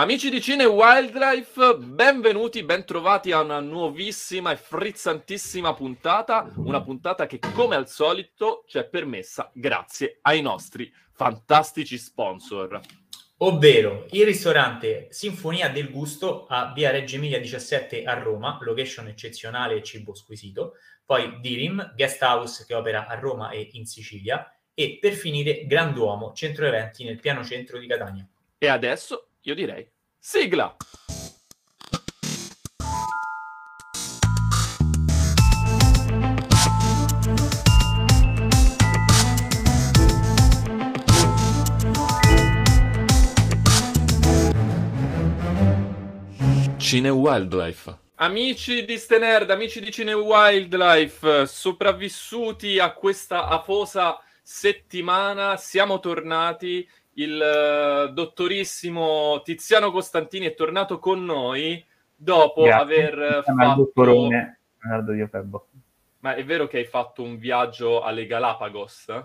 Amici di Cine Wildlife, benvenuti, bentrovati a una nuovissima e frizzantissima puntata, una puntata che come al solito ci è permessa grazie ai nostri fantastici sponsor. Ovvero il ristorante Sinfonia del Gusto a via Reggio Emilia 17 a Roma, location eccezionale e cibo squisito, poi Dirim, guest house che opera a Roma e in Sicilia, e per finire Granduomo, centro eventi nel piano centro di Catania. E adesso io direi sigla! Cine Wildlife. Amici di Stenerd, amici di Cine Wildlife, sopravvissuti a questa afosa settimana, siamo tornati il uh, dottorissimo Tiziano Costantini è tornato con noi dopo Grazie. aver fatto... Leonardo Dio Febbo. Ma è vero che hai fatto un viaggio alle Galapagos?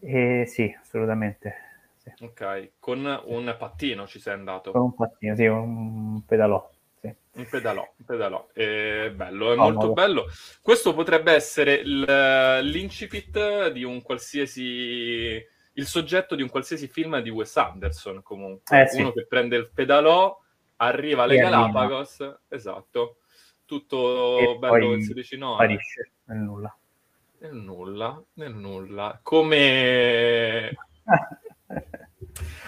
Eh, sì, assolutamente. Sì. Ok, con un pattino ci sei andato? Con un pattino, sì, un pedalò. Sì. Un pedalò, un pedalò. È bello, è oh, molto no. bello. Questo potrebbe essere l'incipit di un qualsiasi il soggetto di un qualsiasi film di Wes Anderson, comunque. Eh, sì. Uno che prende il pedalò, arriva alle e Galapagos, arriva. esatto. Tutto e bello si dice no. Sparisce nel nulla. Nel nulla, nel nulla. Come...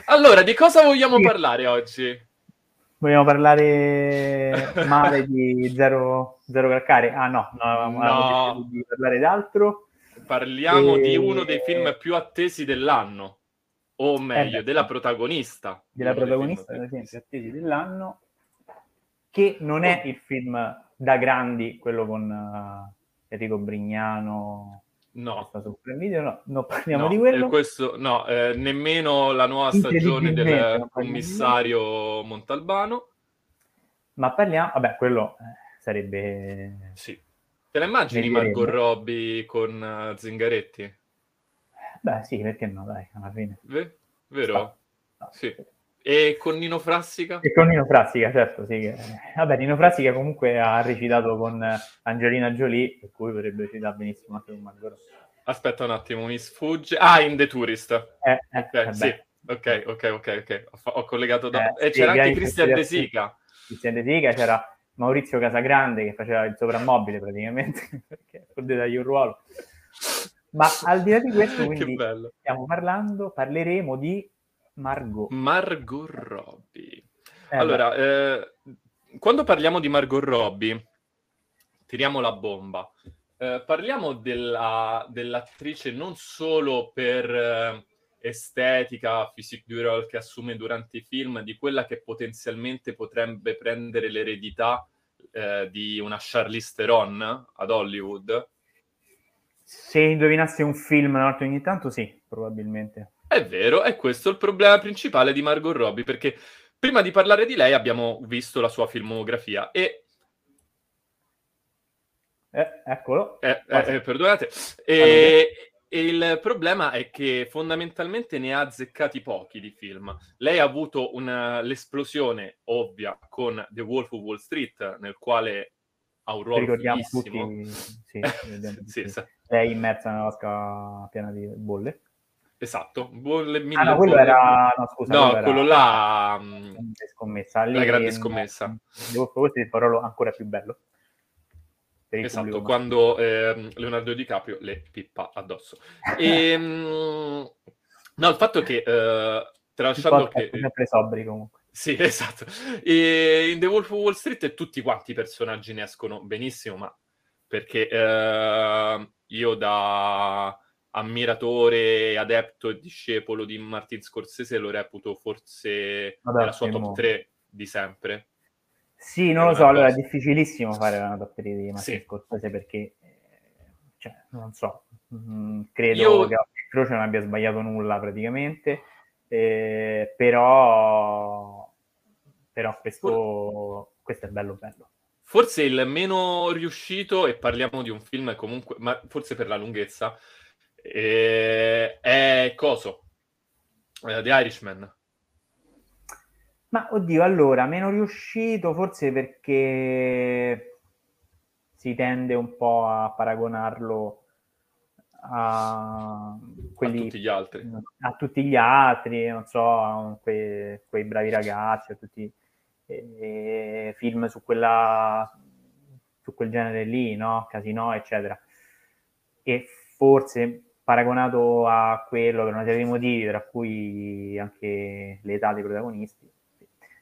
allora, di cosa vogliamo sì. parlare oggi? Vogliamo parlare male di Zero, zero Calcare? Ah no, no, no. di parlare d'altro. Parliamo e... di uno dei film più attesi dell'anno, o meglio, eh della protagonista. Della protagonista film più attesi dell'anno, che non è il film da grandi, quello con uh, Enrico Brignano. No. Video, no, non parliamo no, di quello. Questo, no, eh, nemmeno la nuova stagione del commissario Montalbano. Ma parliamo, vabbè, quello eh, sarebbe... Sì Te la immagini Margot Robbie con uh, Zingaretti? Beh, sì, perché no, dai, alla fine. V- vero? No. Sì. E con Nino Frassica? E con Nino Frassica, certo, sì. Che... Vabbè, Nino Frassica comunque ha recitato con Angelina Jolie, per cui potrebbe recitare benissimo anche con Margot Robbie. Aspetta un attimo, mi sfugge. Ah, in The Tourist. Eh, eh, okay, eh, sì. Ok, ok, ok, ok. Ho, ho collegato da... Eh, e c'era anche Cristian De Sica. Cristian De Sica, c'era Maurizio Casagrande che faceva il soprammobile praticamente, perché dargli un ruolo. Ma al di là di questo, quindi stiamo parlando, parleremo di Margot. Margot Robbie. Eh, allora, eh, quando parliamo di Margot Robbie, tiriamo la bomba. Eh, parliamo della, dell'attrice non solo per eh, estetica, physique du role che assume durante i film, di quella che potenzialmente potrebbe prendere l'eredità eh, di una Charlize Theron ad Hollywood? Se indovinassi un film volta ogni tanto, sì, probabilmente. È vero, è questo il problema principale di Margot Robbie, perché prima di parlare di lei abbiamo visto la sua filmografia e eh, eccolo. Eh, eh, perdonate. E, e il problema è che fondamentalmente ne ha azzeccati pochi di film. Lei ha avuto una, l'esplosione ovvia con The Wolf of Wall Street, nel quale ha un ruolo ricordiamo fighissimo. tutti, sì, sì, esatto. Lei immersa nella vasca piena di bolle. Esatto, bolle, mille ah, no, quello bolle. era... No, scusa, no quello, quello là... Scommessa. Lì, la grande scommessa. The Wolf of Wall Street è ruolo ancora più bello esatto, quando eh, Leonardo DiCaprio le pippa addosso. E, ehm, no, il fatto è che, eh, tralasciando che... sempre sobri comunque. Sì, esatto. E in The Wolf of Wall Street tutti quanti i personaggi ne escono benissimo, ma perché eh, io da ammiratore, adepto e discepolo di Martin Scorsese lo reputo forse Vabbè, nella sua top 3 di sempre. Sì, non lo so, allora è difficilissimo fare una top 3 di Martin sì. Scorsese perché, eh, cioè, non so, mh, mm, credo Io... che Croce non abbia sbagliato nulla praticamente, eh, però, però questo, questo è bello bello. Forse il meno riuscito, e parliamo di un film comunque, ma forse per la lunghezza, eh, è Coso, eh, The Irishman. Ma oddio, allora, meno riuscito forse perché si tende un po' a paragonarlo a, quelli, a tutti gli altri. A tutti gli altri, non so, quei, quei bravi ragazzi, a tutti eh, film su quella su quel genere lì, no? Casino, eccetera. E forse paragonato a quello per una serie di motivi, tra cui anche l'età dei protagonisti,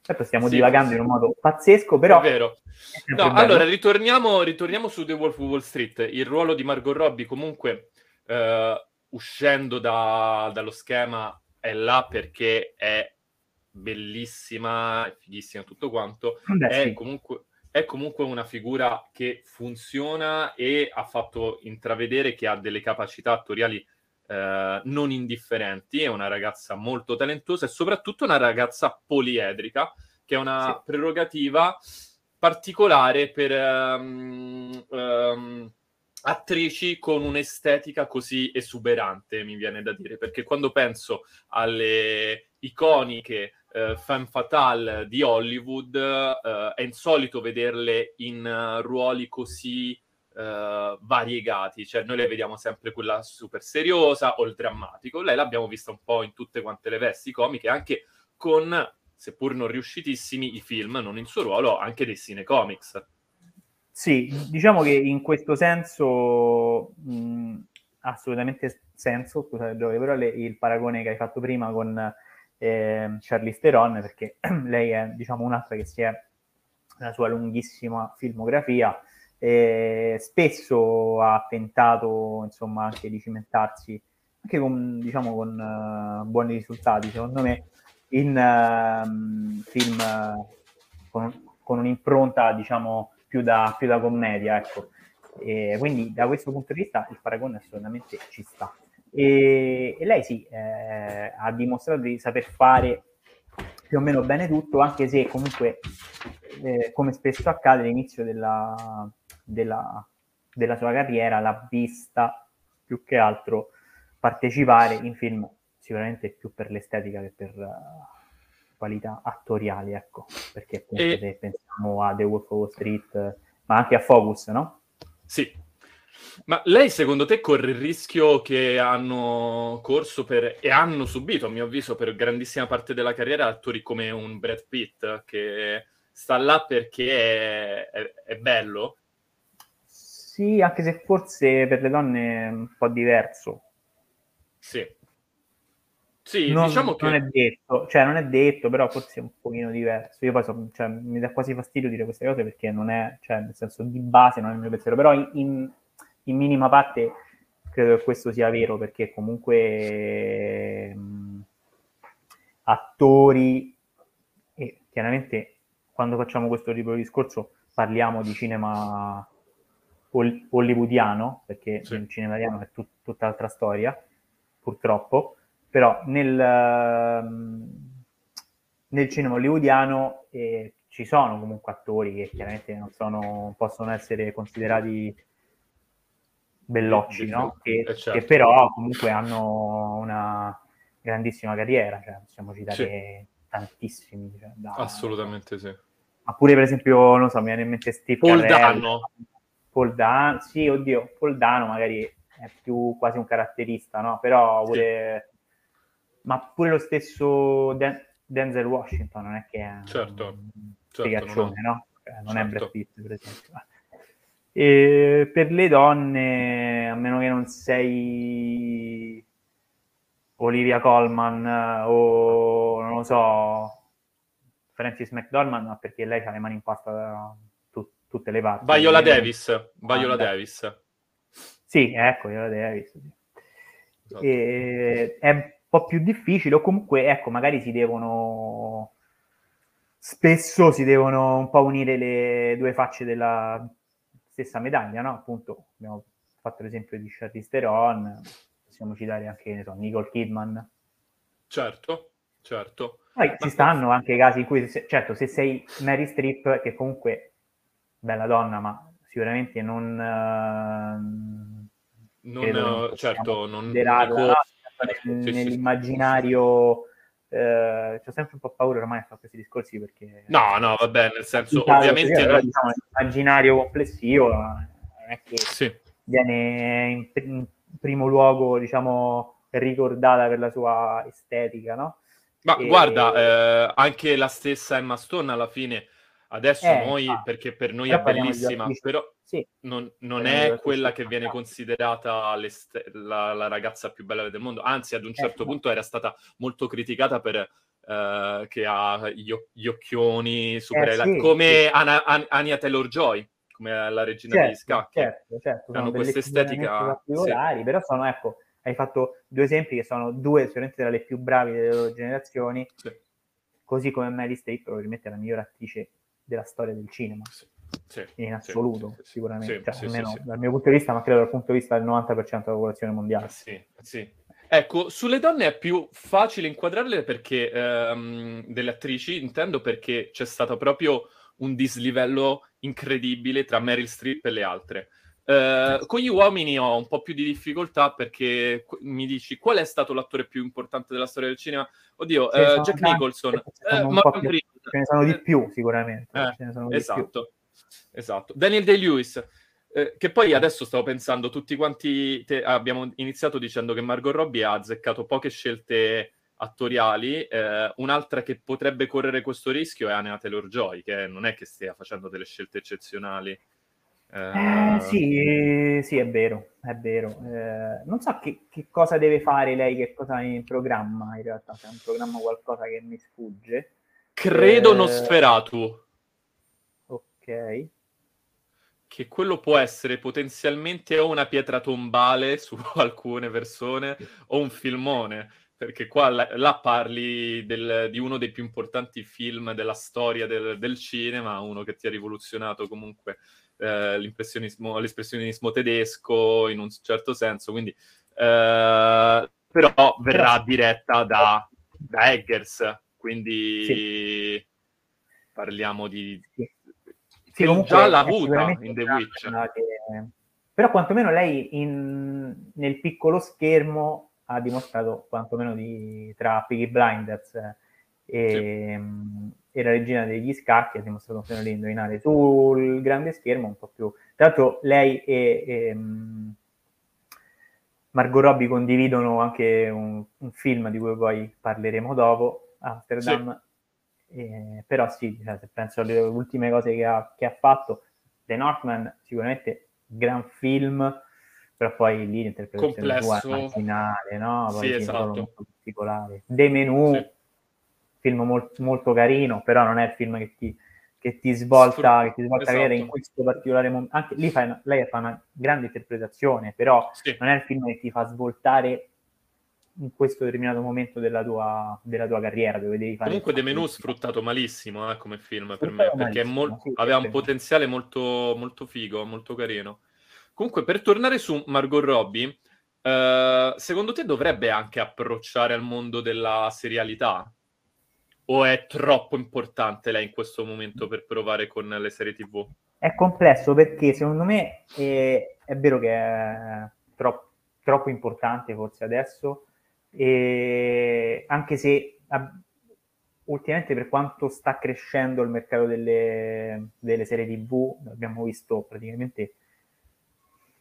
Certo, stiamo sì, divagando sì. in un modo pazzesco, però... È vero. È no, allora, ritorniamo, ritorniamo, su The Wolf of Wall Street. Il ruolo di Margot Robbie, comunque, eh, uscendo da, dallo schema, è là perché è bellissima, è fighissima, tutto quanto. Beh, è, sì. comunque, è comunque una figura che funziona e ha fatto intravedere che ha delle capacità attoriali eh, non indifferenti, è una ragazza molto talentuosa e soprattutto una ragazza poliedrica, che è una sì. prerogativa particolare per um, um, attrici con un'estetica così esuberante, mi viene da dire, perché quando penso alle iconiche uh, femme fatale di Hollywood, uh, è insolito vederle in uh, ruoli così uh, variegati, cioè noi le vediamo sempre quella super seriosa o il drammatico, lei l'abbiamo vista un po' in tutte quante le vesti comiche, anche con, seppur non riuscitissimi, i film, non in suo ruolo, anche dei cinecomics. Sì, diciamo che in questo senso mh, assolutamente senso, scusate le, il paragone che hai fatto prima con eh, Charlize Theron, perché lei è diciamo un'altra che si è nella sua lunghissima filmografia eh, spesso ha tentato insomma anche di cimentarsi anche con, diciamo, con uh, buoni risultati. Secondo me in uh, film uh, con, con, un'impronta diciamo più da, più da commedia ecco. E quindi da questo punto di vista il paragone assolutamente ci sta. E, e lei sì eh, ha dimostrato di saper fare più o meno bene tutto anche se comunque eh, come spesso accade all'inizio della, della, della sua carriera l'ha vista più che altro partecipare in film sicuramente più per l'estetica che per uh, qualità attoriali, ecco, perché appunto e... se pensiamo a The Wolf of Wall Street, ma anche a Focus, no? Sì. Ma lei secondo te corre il rischio che hanno corso per, e hanno subito, a mio avviso, per grandissima parte della carriera attori come un Brad Pitt che sta là perché è, è, è bello, sì, anche se forse per le donne è un po' diverso. Sì. Sì, non, diciamo che... Non è detto, cioè non è detto, però forse è un pochino diverso. Io poi so, cioè, mi dà quasi fastidio dire queste cose perché non è, cioè nel senso di base non è il mio pensiero, però in, in, in minima parte credo che questo sia vero perché comunque mh, attori e chiaramente quando facciamo questo tipo di discorso parliamo di cinema hollywoodiano, perché sì. il cinema italiano è tut- tutt'altra storia, purtroppo, però nel, ehm, nel cinema hollywoodiano eh, ci sono comunque attori che chiaramente non sono, possono essere considerati bellocci, no? che, eh, certo. che, però comunque hanno una grandissima carriera, cioè possiamo citare sì. tantissimi. Cioè, da, Assolutamente sì. Ma pure per esempio, non so, mi viene in mente Steve Paul Carell, Poldano, sì, oddio, Poldano magari è più quasi un caratterista, no? Però pure... Sì. Ma pure lo stesso Den- Denzel Washington non è che è certo, certo, non, no? Cioè, non certo. è Brad Pitt, per esempio. E per le donne, a meno che non sei Olivia Colman o non lo so, Francis McDormand, perché lei ha le mani in pasta da tutte le parti. Viola Davis, Viola Davis. Sì, ecco, Viola Davis. Sì. Esatto. E, è un po' più difficile, o comunque, ecco, magari si devono... Spesso si devono un po' unire le due facce della stessa medaglia, no? Appunto, abbiamo fatto l'esempio di Charlize Theron, possiamo citare anche, so, Nicole Kidman. Certo, certo. Poi Ma ci stanno anche casi in cui, certo, se sei Mary Strip, che comunque bella donna, ma sicuramente non... Uh, non certo, non... No? nell'immaginario eh, ho sempre un po' paura ormai a fare questi discorsi perché... No, no, vabbè, nel senso, ovviamente... Però, diciamo, l'immaginario complessivo non è che sì. viene in, in, primo luogo, diciamo, ricordata per la sua estetica, no? Ma e... guarda, eh, anche la stessa Emma Stone alla fine, adesso eh, noi, ah, perché per noi è bellissima, però sì. non, non è quella che viene considerata la, la, ragazza più bella del mondo, anzi ad un certo eh, punto era stata molto criticata per... Uh, che ha gli, gli occhioni super eh, sì, come sì. Anna, An- Anya Taylor-Joy come la regina certo, degli scacchi certo, certo. hanno questa estetica sì. però sono ecco hai fatto due esempi che sono due sicuramente tra le più bravi delle loro generazioni sì. così come Mary Streep probabilmente è la migliore attrice della storia del cinema sì. Sì, in assoluto, sì, sicuramente, cioè, almeno dal mio punto di vista, ma credo dal punto di vista del 90% della popolazione mondiale. Sì, sì. Ecco, sulle donne è più facile inquadrarle perché um, delle attrici, intendo perché c'è stato proprio un dislivello incredibile tra Meryl Streep e le altre. Uh, con gli uomini ho un po' più di difficoltà perché mi dici qual è stato l'attore più importante della storia del cinema? Oddio, uh, Jack Nicholson. Uh, ma più, ce ne sono di più sicuramente. esatto, esatto. Daniel Day-Lewis. Eh, che poi adesso stavo pensando, tutti quanti te, abbiamo iniziato dicendo che Margot Robbie ha azzeccato poche scelte attoriali. Eh, un'altra che potrebbe correre questo rischio è Anna Taylor-Joy, che non è che stia facendo delle scelte eccezionali. Eh, sì, sì, è vero, è vero. Eh, non so che, che, cosa deve fare lei, che cosa ha in programma in realtà, se è un programma qualcosa che mi sfugge. Credo eh, Nosferatu. Ok. Che quello può essere potenzialmente o una pietra tombale su alcune persone o un filmone perché qua là parli del, di uno dei più importanti film della storia del, del, cinema, uno che ti ha rivoluzionato comunque eh, l'impressionismo, l'espressionismo tedesco in un certo senso, quindi eh, però verrà diretta da, da Eggers, quindi sì. parliamo di... Sì. Sì, già l'ha avuta in The Witch. Che... Però quantomeno lei in... nel piccolo schermo ha dimostrato quantomeno di, tra Piggy Blinders e, sì. e, la regina degli scacchi ha dimostrato un fenomeno di indovinare sul grande schermo un po' più tra l'altro lei e, e Margot Robbie condividono anche un, un, film di cui poi parleremo dopo Amsterdam sì. e, però sì, cioè, se penso alle ultime cose che ha, che ha fatto The Northman sicuramente gran film però poi lì l'interpretazione Complesso. tua è finale, no? Poi sì, esatto. particolare. De Menù, sì. film molto, molto carino, però non è il film che ti, che ti svolta, che ti svolta esatto. in questo particolare momento. Anche lì fa, lei fa una grande interpretazione, però sì. non è il film che ti fa svoltare in questo determinato momento della tua, della tua carriera dove devi fare comunque De Menù sfruttato malissimo eh, come film per me perché mol- sì, aveva un potenziale molto, molto figo molto carino Comunque, per tornare su Margot Robbie, eh, secondo te dovrebbe anche approcciare al mondo della serialità? O è troppo importante lei in questo momento per provare con le serie TV? È complesso perché secondo me è, è vero che è troppo, troppo importante forse adesso, e anche se ultimamente per quanto sta crescendo il mercato delle, delle serie TV, abbiamo visto praticamente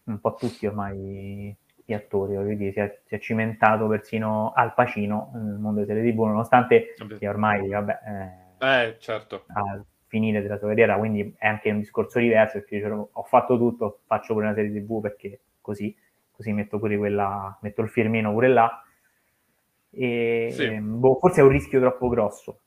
un po' tutti ormai gli attori, voglio dire, si è, si è cimentato persino Al Pacino nel mondo delle serie TV, nonostante che ormai, vabbè, eh, eh, certo. al finire della sua carriera, quindi è anche un discorso diverso, perché dicevo, ho fatto tutto, faccio pure una serie TV perché così, così metto pure quella, metto il firmino pure là. E, sì. boh, forse è un rischio troppo grosso,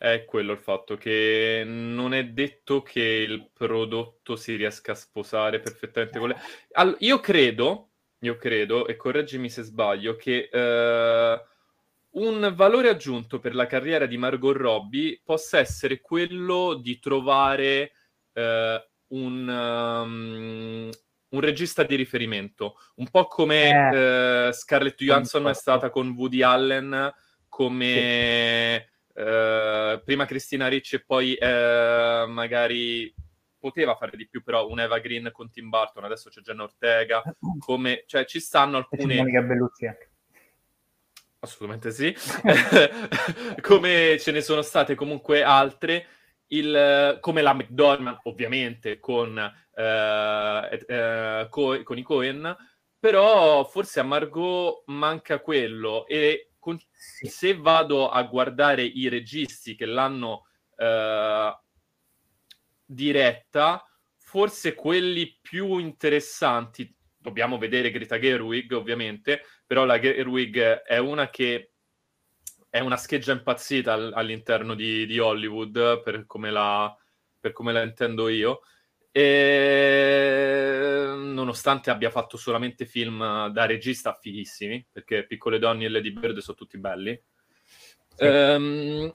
è quello il fatto che non è detto che il prodotto si riesca a sposare perfettamente con le... Allora, io credo, io credo, e correggimi se sbaglio, che uh, un valore aggiunto per la carriera di Margot Robbie possa essere quello di trovare uh, un, um, un regista di riferimento, un po' come eh, uh, Scarlett Johansson è stata con Woody Allen, come... Sì. eh, prima Cristina Ricci e poi eh, magari poteva fare di più, però un Eva Green con Tim Burton, adesso c'è Jenna Ortega, come, cioè ci stanno alcune... Monica Bellucci anche. assolutamente sì, come ce ne sono state comunque altre, il, come la McDormand ovviamente con, eh, eh, co- con i Cohen, però forse a Margot manca quello e con, se vado a guardare i registi che l'hanno eh, diretta, forse quelli più interessanti, dobbiamo vedere Greta Gerwig ovviamente, però la Gerwig è una che è una scheggia impazzita all'interno di, di Hollywood per come, la, per come la intendo io e nonostante abbia fatto solamente film da regista fighissimi, perché Piccole Donne e Lady Bird sono tutti belli. Sì. Um,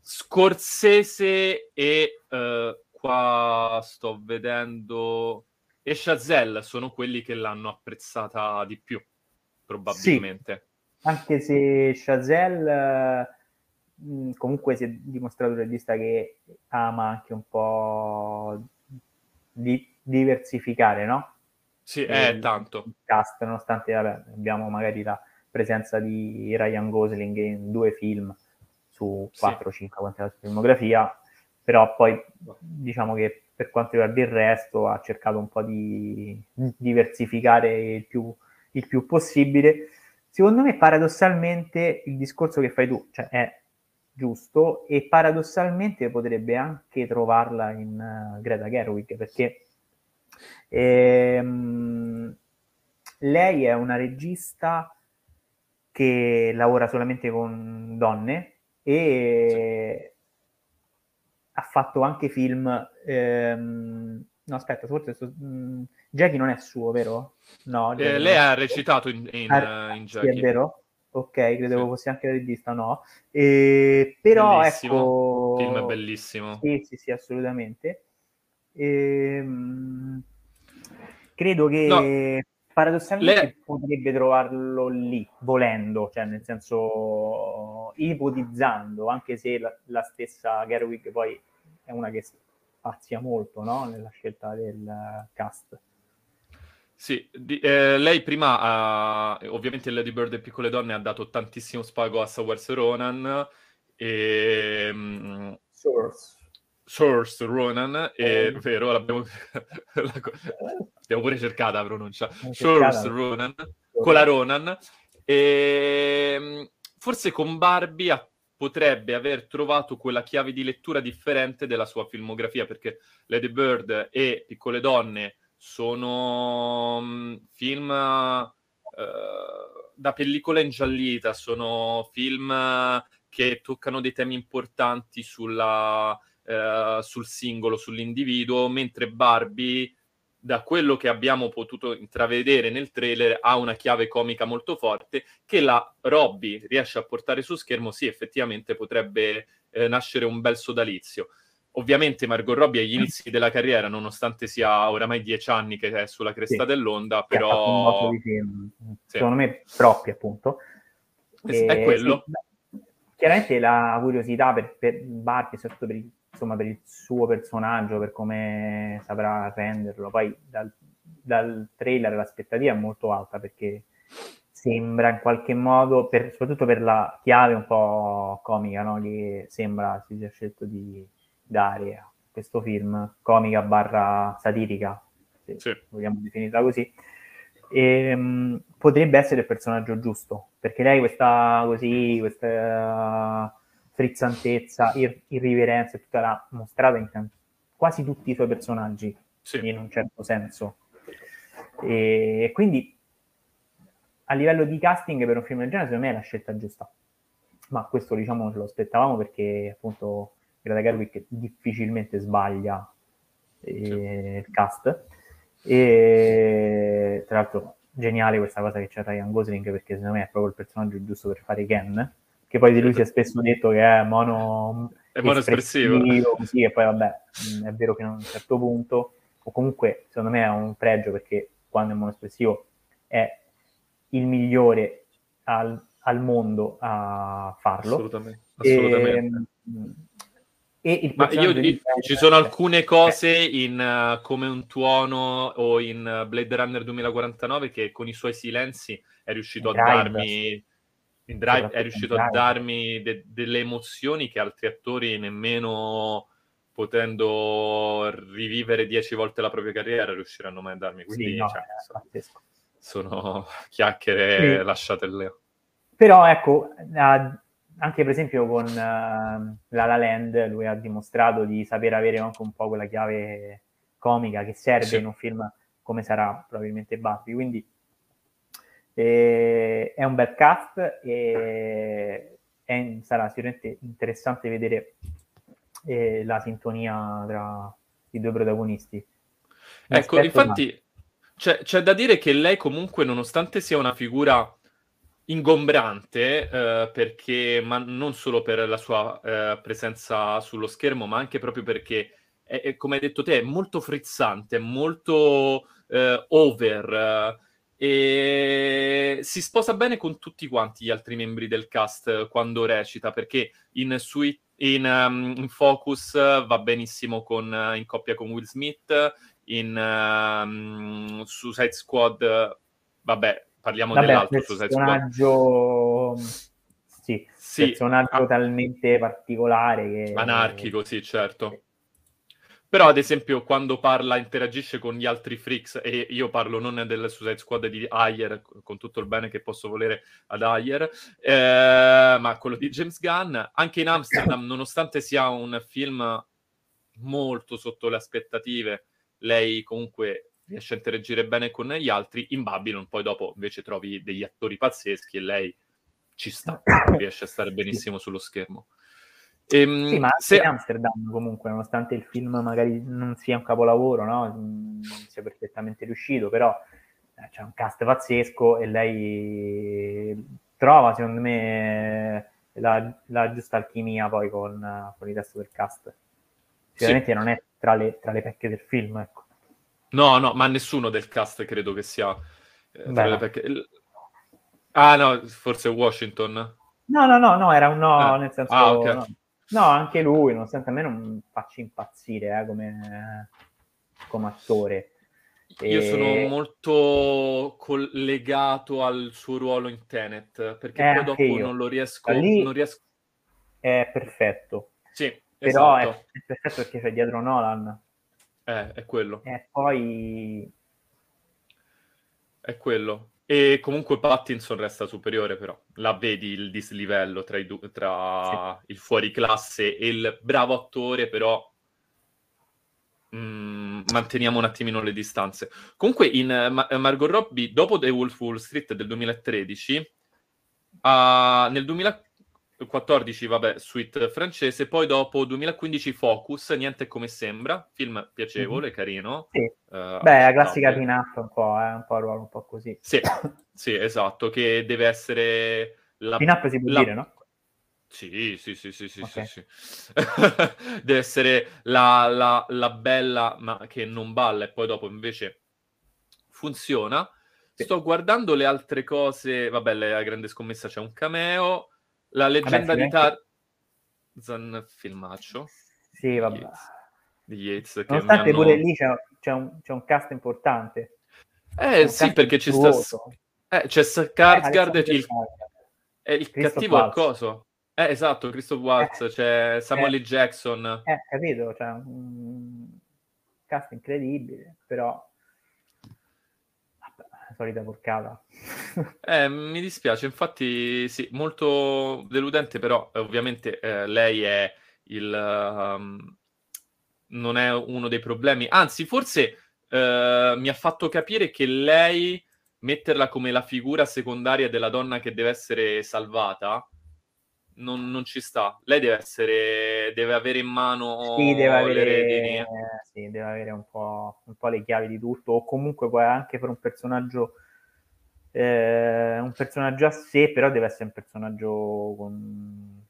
Scorsese e uh, qua sto vedendo e Chazelle sono quelli che l'hanno apprezzata di più, probabilmente. Sì, anche se Chazelle comunque si è dimostrato un regista che ama anche un po' di diversificare, no? Sì, è eh, tanto. cast, nonostante vabbè, abbiamo magari la presenza di Ryan Gosling in due film su 4-5 sì. quanto la filmografia, però poi diciamo che per quanto riguarda il resto ha cercato un po' di diversificare il più, il più possibile. Secondo me paradossalmente il discorso che fai tu, cioè è giusto e paradossalmente potrebbe anche trovarla in uh, Greta Gerwig perché ehm, lei è una regista che lavora solamente con donne e ha fatto anche film ehm, no aspetta forse sto, mh, mm, Jackie non è suo vero? no eh, lei ha recitato in, in, ah, in Jackie sì, è vero ok, credevo sì. fosse anche la regista, no. E, però bellissimo. ecco... Film bellissimo. Sì, sì, sì, assolutamente. E, ehm, credo che no. paradossalmente Le... potrebbe trovarlo lì, volendo, cioè nel senso ipotizzando, anche se la, la stessa Gerwig poi è una che spazia molto no? nella scelta del cast. Sì, di, eh, lei prima, ha, ovviamente Lady Bird e Piccole Donne ha dato tantissimo spago a Saoirse Ronan e... Um, Source. Source Ronan, è oh. vero, l'abbiamo, l'abbiamo pure cercata la pronuncia. Source Ronan, con la Ronan. E, ehm, forse con Barbie potrebbe aver trovato quella chiave di lettura differente della sua filmografia, perché Lady Bird e Piccole Donne sono um, film uh, da pellicola ingiallita, sono film che toccano dei temi importanti sulla, uh, sul singolo, sull'individuo, mentre Barbie, da quello che abbiamo potuto intravedere nel trailer, ha una chiave comica molto forte che la Robbie riesce a portare su schermo, sì, effettivamente potrebbe eh, nascere un bel sodalizio. Ovviamente Margot Robbie agli inizi della carriera, nonostante sia oramai dieci anni che è sulla cresta sì, dell'onda, però... Film, sì. Secondo me troppi, appunto. E, è quello. Sì, chiaramente la curiosità per, per Barbie, soprattutto per il, insomma, per il suo personaggio, per come saprà renderlo, poi dal, dal trailer l'aspettativa è molto alta perché sembra in qualche modo, per, soprattutto per la chiave un po' comica, no? che sembra si sia scelto di dare a questo film, comica barra satirica, se sì. vogliamo definirla così, e, um, potrebbe essere il personaggio giusto, perché lei questa così, questa frizzantezza, ir- irriverenza, tutta l'ha mostrata in can- quasi tutti i suoi personaggi, sì. in un certo senso. E quindi a livello di casting per un film del genere, secondo me è la scelta giusta. Ma questo diciamo lo aspettavamo perché appunto Greta Gerwig difficilmente sbaglia eh, il cast. E tra l'altro geniale questa cosa che c'è Ryan Gosling perché secondo me è proprio il personaggio giusto per fare Ken che poi di lui si è spesso detto che è mono è mono espressivo. così e poi vabbè è vero che a un certo punto o comunque secondo me è un pregio perché quando è mono espressivo è il migliore al, al mondo a farlo. Assolutamente, assolutamente. E, il Ma io, io ci sono alcune cose in uh, come un tuono o in uh, Blade Runner 2049 che con i suoi silenzi è riuscito Drive. a darmi In Drive è riuscito a darmi de- delle emozioni che altri attori nemmeno potendo rivivere dieci volte la propria carriera riusciranno mai a darmi. Quindi sì, no, cioè, sono, sono, chiacchiere sì. lasciate lì. Però ecco, anche per esempio con uh, La La Land lui ha dimostrato di saper avere anche un po' quella chiave comica che serve sì. in un film come sarà probabilmente Barbie. Quindi eh, è un bel cast e è, sarà sicuramente interessante vedere eh, la sintonia tra i due protagonisti. Mi ecco, infatti c'è, c'è, da dire che lei comunque, nonostante sia una figura ingombrante, eh, perché, ma non solo per la sua eh, presenza sullo schermo, ma anche proprio perché, è, è, come hai detto te, è molto frizzante, molto eh, over e si sposa bene con tutti quanti gli altri membri del cast quando recita, perché in, Sweet, in, um, in Focus va benissimo con, in coppia con Will Smith, in um, Suicide Squad, vabbè, parliamo vabbè, dell'altro Squad. Sì, sì, personaggio ah, talmente particolare che... Anarchico, sì, certo. Però, ad esempio, quando parla, interagisce con gli altri freaks, e io parlo non del Suicide Squad di Ayer, con tutto il bene che posso volere ad Ayer, eh, ma quello di James Gunn, anche in Amsterdam, nonostante sia un film molto sotto le aspettative, lei comunque riesce a interagire bene con gli altri. In Babylon, poi dopo invece trovi degli attori pazzeschi e lei ci sta, riesce a stare benissimo sullo schermo. Ehm, sì, ma se... Amsterdam comunque, nonostante il film magari non sia un capolavoro, no? non sia perfettamente riuscito, però eh, c'è un cast pazzesco e lei trova, secondo me, la, la giusta alchimia poi con, con, il resto del cast. Sicuramente sì. non è tra le, tra le pecche del film, ecco. No, no, ma nessuno del cast credo che sia eh, pecche. Ah, no, forse Washington. No, no, no, no, era un no, eh. nel senso... Ah, okay. no. No, anche lui, nonostante a me non faccia impazzire eh, come, come attore. Io sono molto collegato al suo ruolo in Tenet, perché eh, poi dopo io. non lo riesco, Lì non riesco... È perfetto. Sì, Però esatto. è, è, perfetto perché c'è dietro Nolan. Eh, è quello. E poi... È quello. E comunque Pattinson resta superiore, però la vedi il dislivello tra, du- tra sì. il fuoriclasse e il bravo attore, però mm, manteniamo un attimino le distanze. Comunque in uh, Ma- Margot Robbie, dopo The Wolf Wall Street del 2013, uh, nel 2014 14, vabbè, suite francese, poi dopo 2015 Focus, Niente come sembra, film piacevole, mm-hmm. carino. Sì. Uh, Beh, la classica pin-up un po', eh, un po' ruolo un po' così. Sì, sì, esatto, che deve essere... La, pin-up si può la... dire, no? Sì, sì, sì, sì, sì, okay. sì, sì. deve essere la, la, la bella, ma che non balla e poi dopo invece funziona. Sì. Sto guardando le altre cose, vabbè, la grande scommessa c'è un cameo, la leggenda di Tarzan, filmaccio. Sì, vabbè. Yates, di Yates. Nonostante hanno... pure lì c'è, c'è, un, c'è, un, cast importante. Eh sì, perché ci sta... Eh, c'è Skarsgård, eh, il, è il cattivo al coso. Eh, esatto, Christoph Waltz, eh, c'è Samuel eh, Jackson. Eh, capito, cioè un cast incredibile, però solita porcata. eh, mi dispiace, infatti sì, molto deludente, però eh, ovviamente eh, lei è il... Um, non è uno dei problemi, anzi forse uh, mi ha fatto capire che lei metterla come la figura secondaria della donna che deve essere salvata non, non, ci sta. Lei deve essere, deve avere in mano sì, deve avere, eh, sì, deve avere un po', un po', le chiavi di tutto, o comunque poi anche per un personaggio, eh, un personaggio a sé, però deve essere un personaggio con,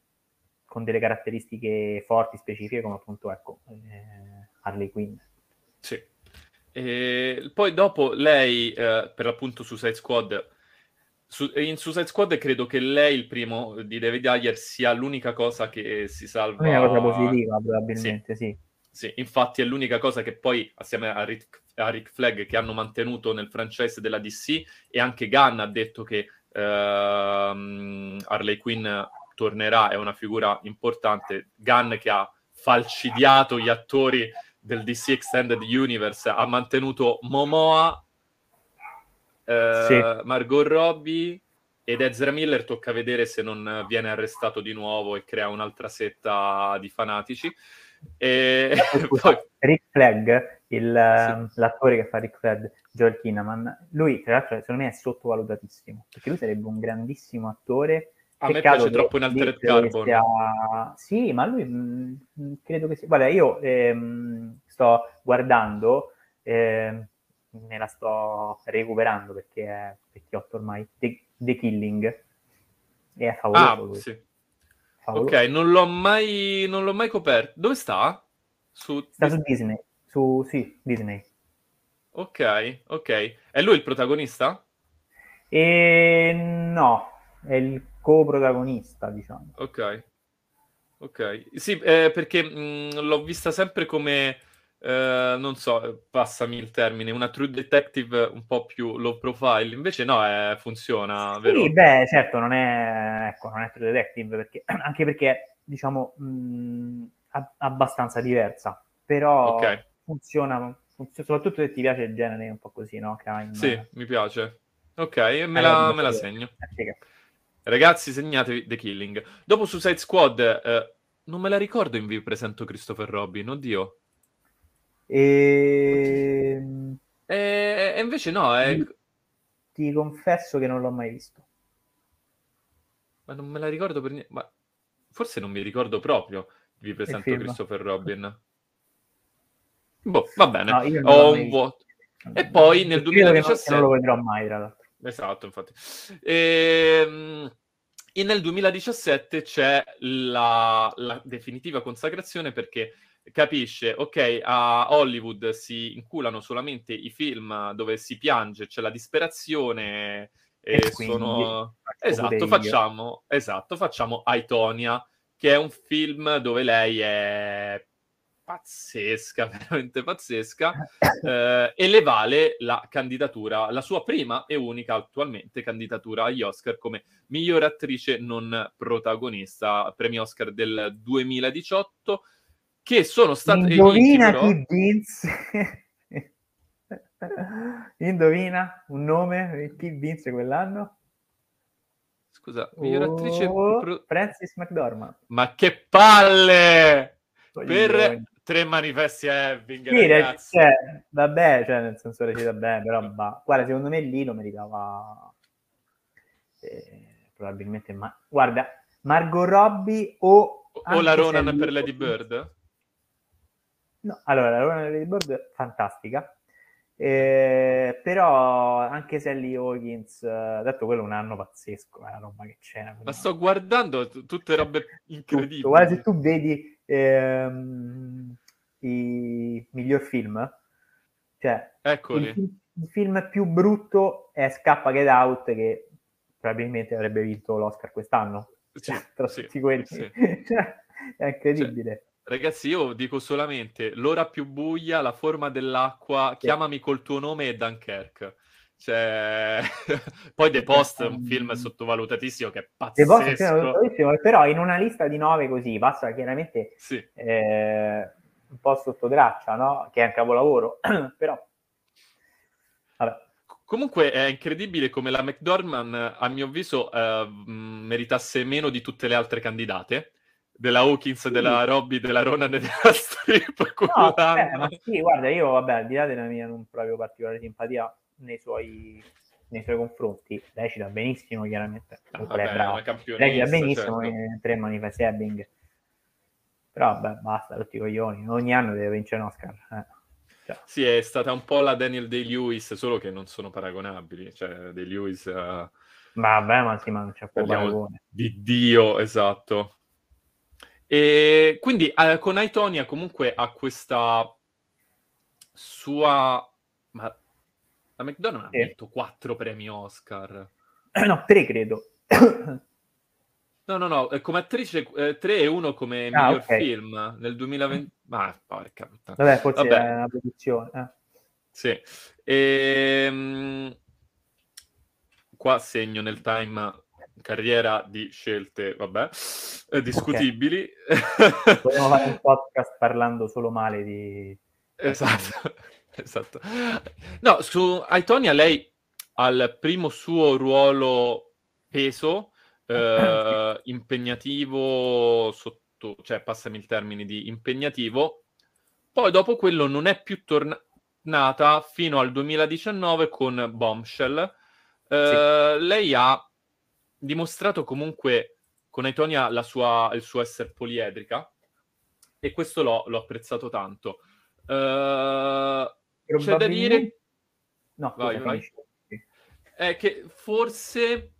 con delle caratteristiche forti, specifiche, come appunto ecco, eh, Harley Quinn. Sì. E poi dopo lei, eh, per l'appunto su Side Squad, su, in Suicide Squad credo che lei, il primo di David Ayer, sia l'unica cosa che si salva. È una cosa positiva, probabilmente, sì. sì. Sì, infatti è l'unica cosa che poi, assieme a Rick, a Rick Flag, che hanno mantenuto nel franchise della DC, e anche Gunn ha detto che ehm, Harley Quinn tornerà, è una figura importante. Gunn che ha falcidiato gli attori del DC Extended Universe ha mantenuto Momoa, eh, sì. Margot Robbie ed Ezra Miller tocca vedere se non viene arrestato di nuovo e crea un'altra setta di fanatici. E... Poi... Rick Flag, il, sì. l'attore che fa Rick Flag, Joel Kinnaman, lui tra l'altro secondo me è sottovalutatissimo, perché lui sarebbe un grandissimo attore. A me piace troppo in Altered Carbon. Sia... Sì, ma lui mh, mm, credo che sia... Guarda, io ehm, sto guardando, eh, me la sto recuperando perché è vecchiotto ormai, The, The Killing, e è favoloso. Ah, sì. Favoloso. Ok, non l'ho, mai, non l'ho mai coperto. Dove sta? Su... Sta su Disney. Su, sì, Disney. Ok, ok. È lui il protagonista? E... No, è il co-protagonista, diciamo. Ok. Ok. Sì, eh, perché mh, l'ho vista sempre come... Uh, non so, passami il termine, una true detective un po' più low profile, invece no, è, funziona, sì, vero? beh, certo, non è, ecco, non è true detective, perché, anche perché, diciamo, mh, abbastanza diversa, però okay. funziona, funziona, soprattutto se ti piace il genere un po' così, no? Crime. Sì, mi piace. Ok, me, la, me la segno. Eh, Ragazzi, segnatevi The Killing. Dopo Suicide Squad, eh, non me la ricordo in vi presento Christopher Robin, oddio. E... E, e invece no, è... Ti confesso che non l'ho mai visto. Ma non me la ricordo per niente. Ma forse non mi ricordo proprio. Vi presento Christopher Robin. Boh, va bene. No, Ho un vuoto. E poi nel 2017... Non lo vedrò mai, tra l'altro. Esatto, infatti. Ehm... E nel 2017 c'è la, la definitiva consacrazione perché capisce, ok, a Hollywood si inculano solamente i film dove si piange, c'è la disperazione e, e sono... Esatto facciamo, esatto, facciamo Aitonia, che è un film dove lei è pazzesca, veramente pazzesca, eh, e le vale la candidatura, la sua prima e unica attualmente candidatura agli Oscar come miglior attrice non protagonista, premi Oscar del 2018 che sono state... Indovina però... chi vinse? Indovina un nome chi vinse quell'anno? Scusa, miglior oh, attrice... Pro... Francis McDormand. Ma che palle! Per tre manifesti a Ebbing, sì, ragazzi. Cioè, vabbè, cioè, nel senso recita bene, però bah. guarda, secondo me lì lo meritava eh, probabilmente, ma guarda, Margot Robbie o... O la Ronan per Lady Bird? No, allora, la Luna Lady Bird fantastica, eh, però anche Sally Hawkins, uh, detto quello è un anno pazzesco, è una roba che c'è. Ma sto guardando t- tutte robe incredibili. Tutto. Guarda, se tu vedi ehm, i miglior film, cioè Eccoli. Il, il, film più brutto è Scappa Get Out, che probabilmente avrebbe vinto l'Oscar quest'anno. Sì, cioè, tra sì, tutti quelli. Sì. cioè, è incredibile. Cioè, Ragazzi, io dico solamente l'ora più buia, la forma dell'acqua, sì. chiamami col tuo nome e Dunkerque. Cioè... Poi The Post è un film sottovalutatissimo che è pazzesco. The Post è sottovalutatissimo, però in una lista di nove così passa chiaramente sì. eh, un po' sotto traccia, no? Che è un capolavoro, però... Vabbè. Comunque è incredibile come la McDormand, a mio avviso, eh, meritasse meno di tutte le altre candidate della Hawkins, sì. della Robby, della Ronan e della Strip. No, eh, ma sì, guarda, io vabbè, al di là della mia non proprio particolare simpatia nei suoi, nei suoi confronti, lei ci dà benissimo, chiaramente. Ah, vabbè, è brava. Lei ci dà benissimo certo. in tre manifesti Ebbing. Però vabbè, basta, tutti i coglioni. Ogni anno deve vincere un Oscar. Eh. Cioè. Sì, è stata un po' la Daniel Day-Lewis, solo che non sono paragonabili. Cioè, Day-Lewis... Uh... Vabbè, ma sì, ma non c'è paragone. Di Dio, esatto. E quindi eh, con Aitonia comunque ha questa sua... Ma la McDonald's sì. ha vinto quattro premi Oscar. no, tre credo. no, no, no, come attrice eh, tre e uno come ah, miglior okay. film nel 2020. Ma porca puttana. Vabbè, forse Vabbè. è una produzione. Eh. Sì. E, ehm, qua segno nel time carriera di scelte, vabbè, eh, discutibili. Okay. Vogliamo fare un podcast parlando solo male di... Esatto, esatto. No, su Aitonia lei al primo suo ruolo peso, eh, impegnativo, sotto, cioè passami il termine di impegnativo, poi dopo quello non è più tornata fino al 2019 con Bombshell. Eh, sì. Lei ha dimostrato comunque con Aitonia sua, il suo essere poliedrica e questo l'ho, l'ho apprezzato tanto. Uh, c'è da dire... No, vai, vai. È che forse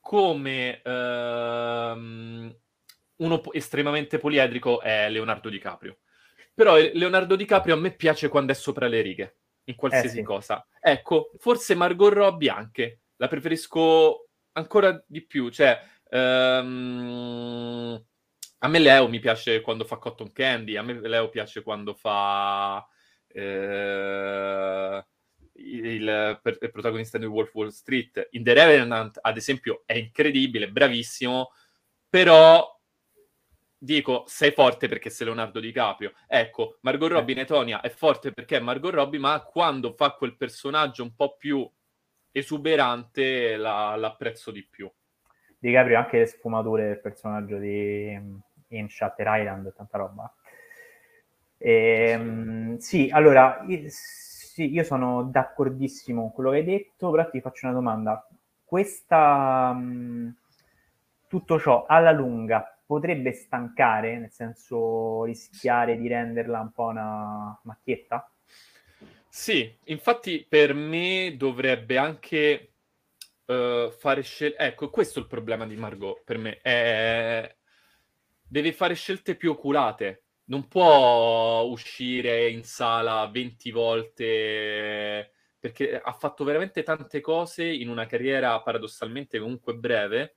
come uh, uno estremamente poliedrico è Leonardo DiCaprio. Però Leonardo DiCaprio a me piace quando è sopra le righe, in qualsiasi eh, sì. cosa. Ecco, forse Margot Robbie anche. La preferisco ancora di più. Cioè, um, a me Leo mi piace quando fa Cotton Candy, a me Leo piace quando fa eh, il, per, il, protagonista di Wolf Wall Street. In The Revenant, ad esempio, è incredibile, bravissimo, però dico, sei forte perché sei Leonardo DiCaprio. Ecco, Margot eh. Robbie in Etonia è forte perché è Margot Robbie, ma quando fa quel personaggio un po' più esuberante la, l'apprezzo di più. Di Gabriel anche le sfumature del personaggio di in Shutter Island tanta roba. E, ehm, sì, allora, io, sì, io sono d'accordissimo con quello che hai detto, però ti faccio una domanda. Questa, mh, tutto ciò alla lunga potrebbe stancare, nel senso rischiare di renderla un po' una macchietta? Sì, infatti per me dovrebbe anche uh, fare scelte. Ecco, questo è il problema di Margot per me. È... Deve fare scelte più oculate. Non può uscire in sala 20 volte perché ha fatto veramente tante cose in una carriera paradossalmente comunque breve,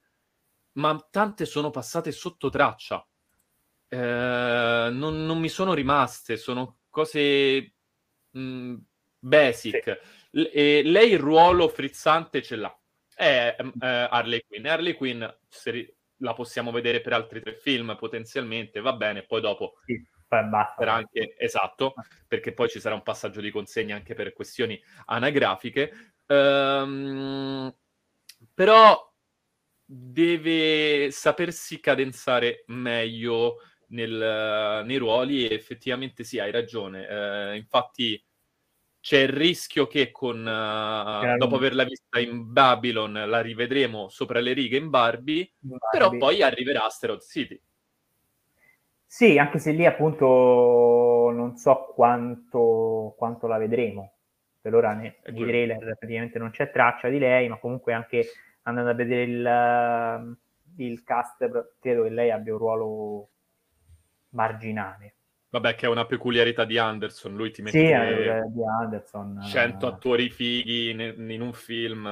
ma tante sono passate sotto traccia. Eh, non, non mi sono rimaste, sono cose mh, mm, basic. Sì. L- e lei il ruolo frizzante ce l'ha. È uh, Harley Quinn. Harley Quinn ri- la possiamo vedere per altri tre film potenzialmente, va bene, poi dopo sì, basta. Anche, esatto, perché poi ci sarà un passaggio di consegna anche per questioni anagrafiche. Um, però deve sapersi cadenzare meglio nel, nei ruoli e effettivamente sì, hai ragione. Uh, infatti c'è il rischio che con, uh, dopo averla vista in Babylon la rivedremo sopra le righe in Barbie, Barbie. però poi arriverà Asteroid City. Sì, anche se lì appunto non so quanto, quanto la vedremo. Per ora nei, nei trailer praticamente non c'è traccia di lei, ma comunque anche andando a vedere il, il cast, credo che lei abbia un ruolo marginale. Vabbè, che è una peculiarità di Anderson, lui ti mette sì, eh, di Anderson, 100 attori fighi in, in un film.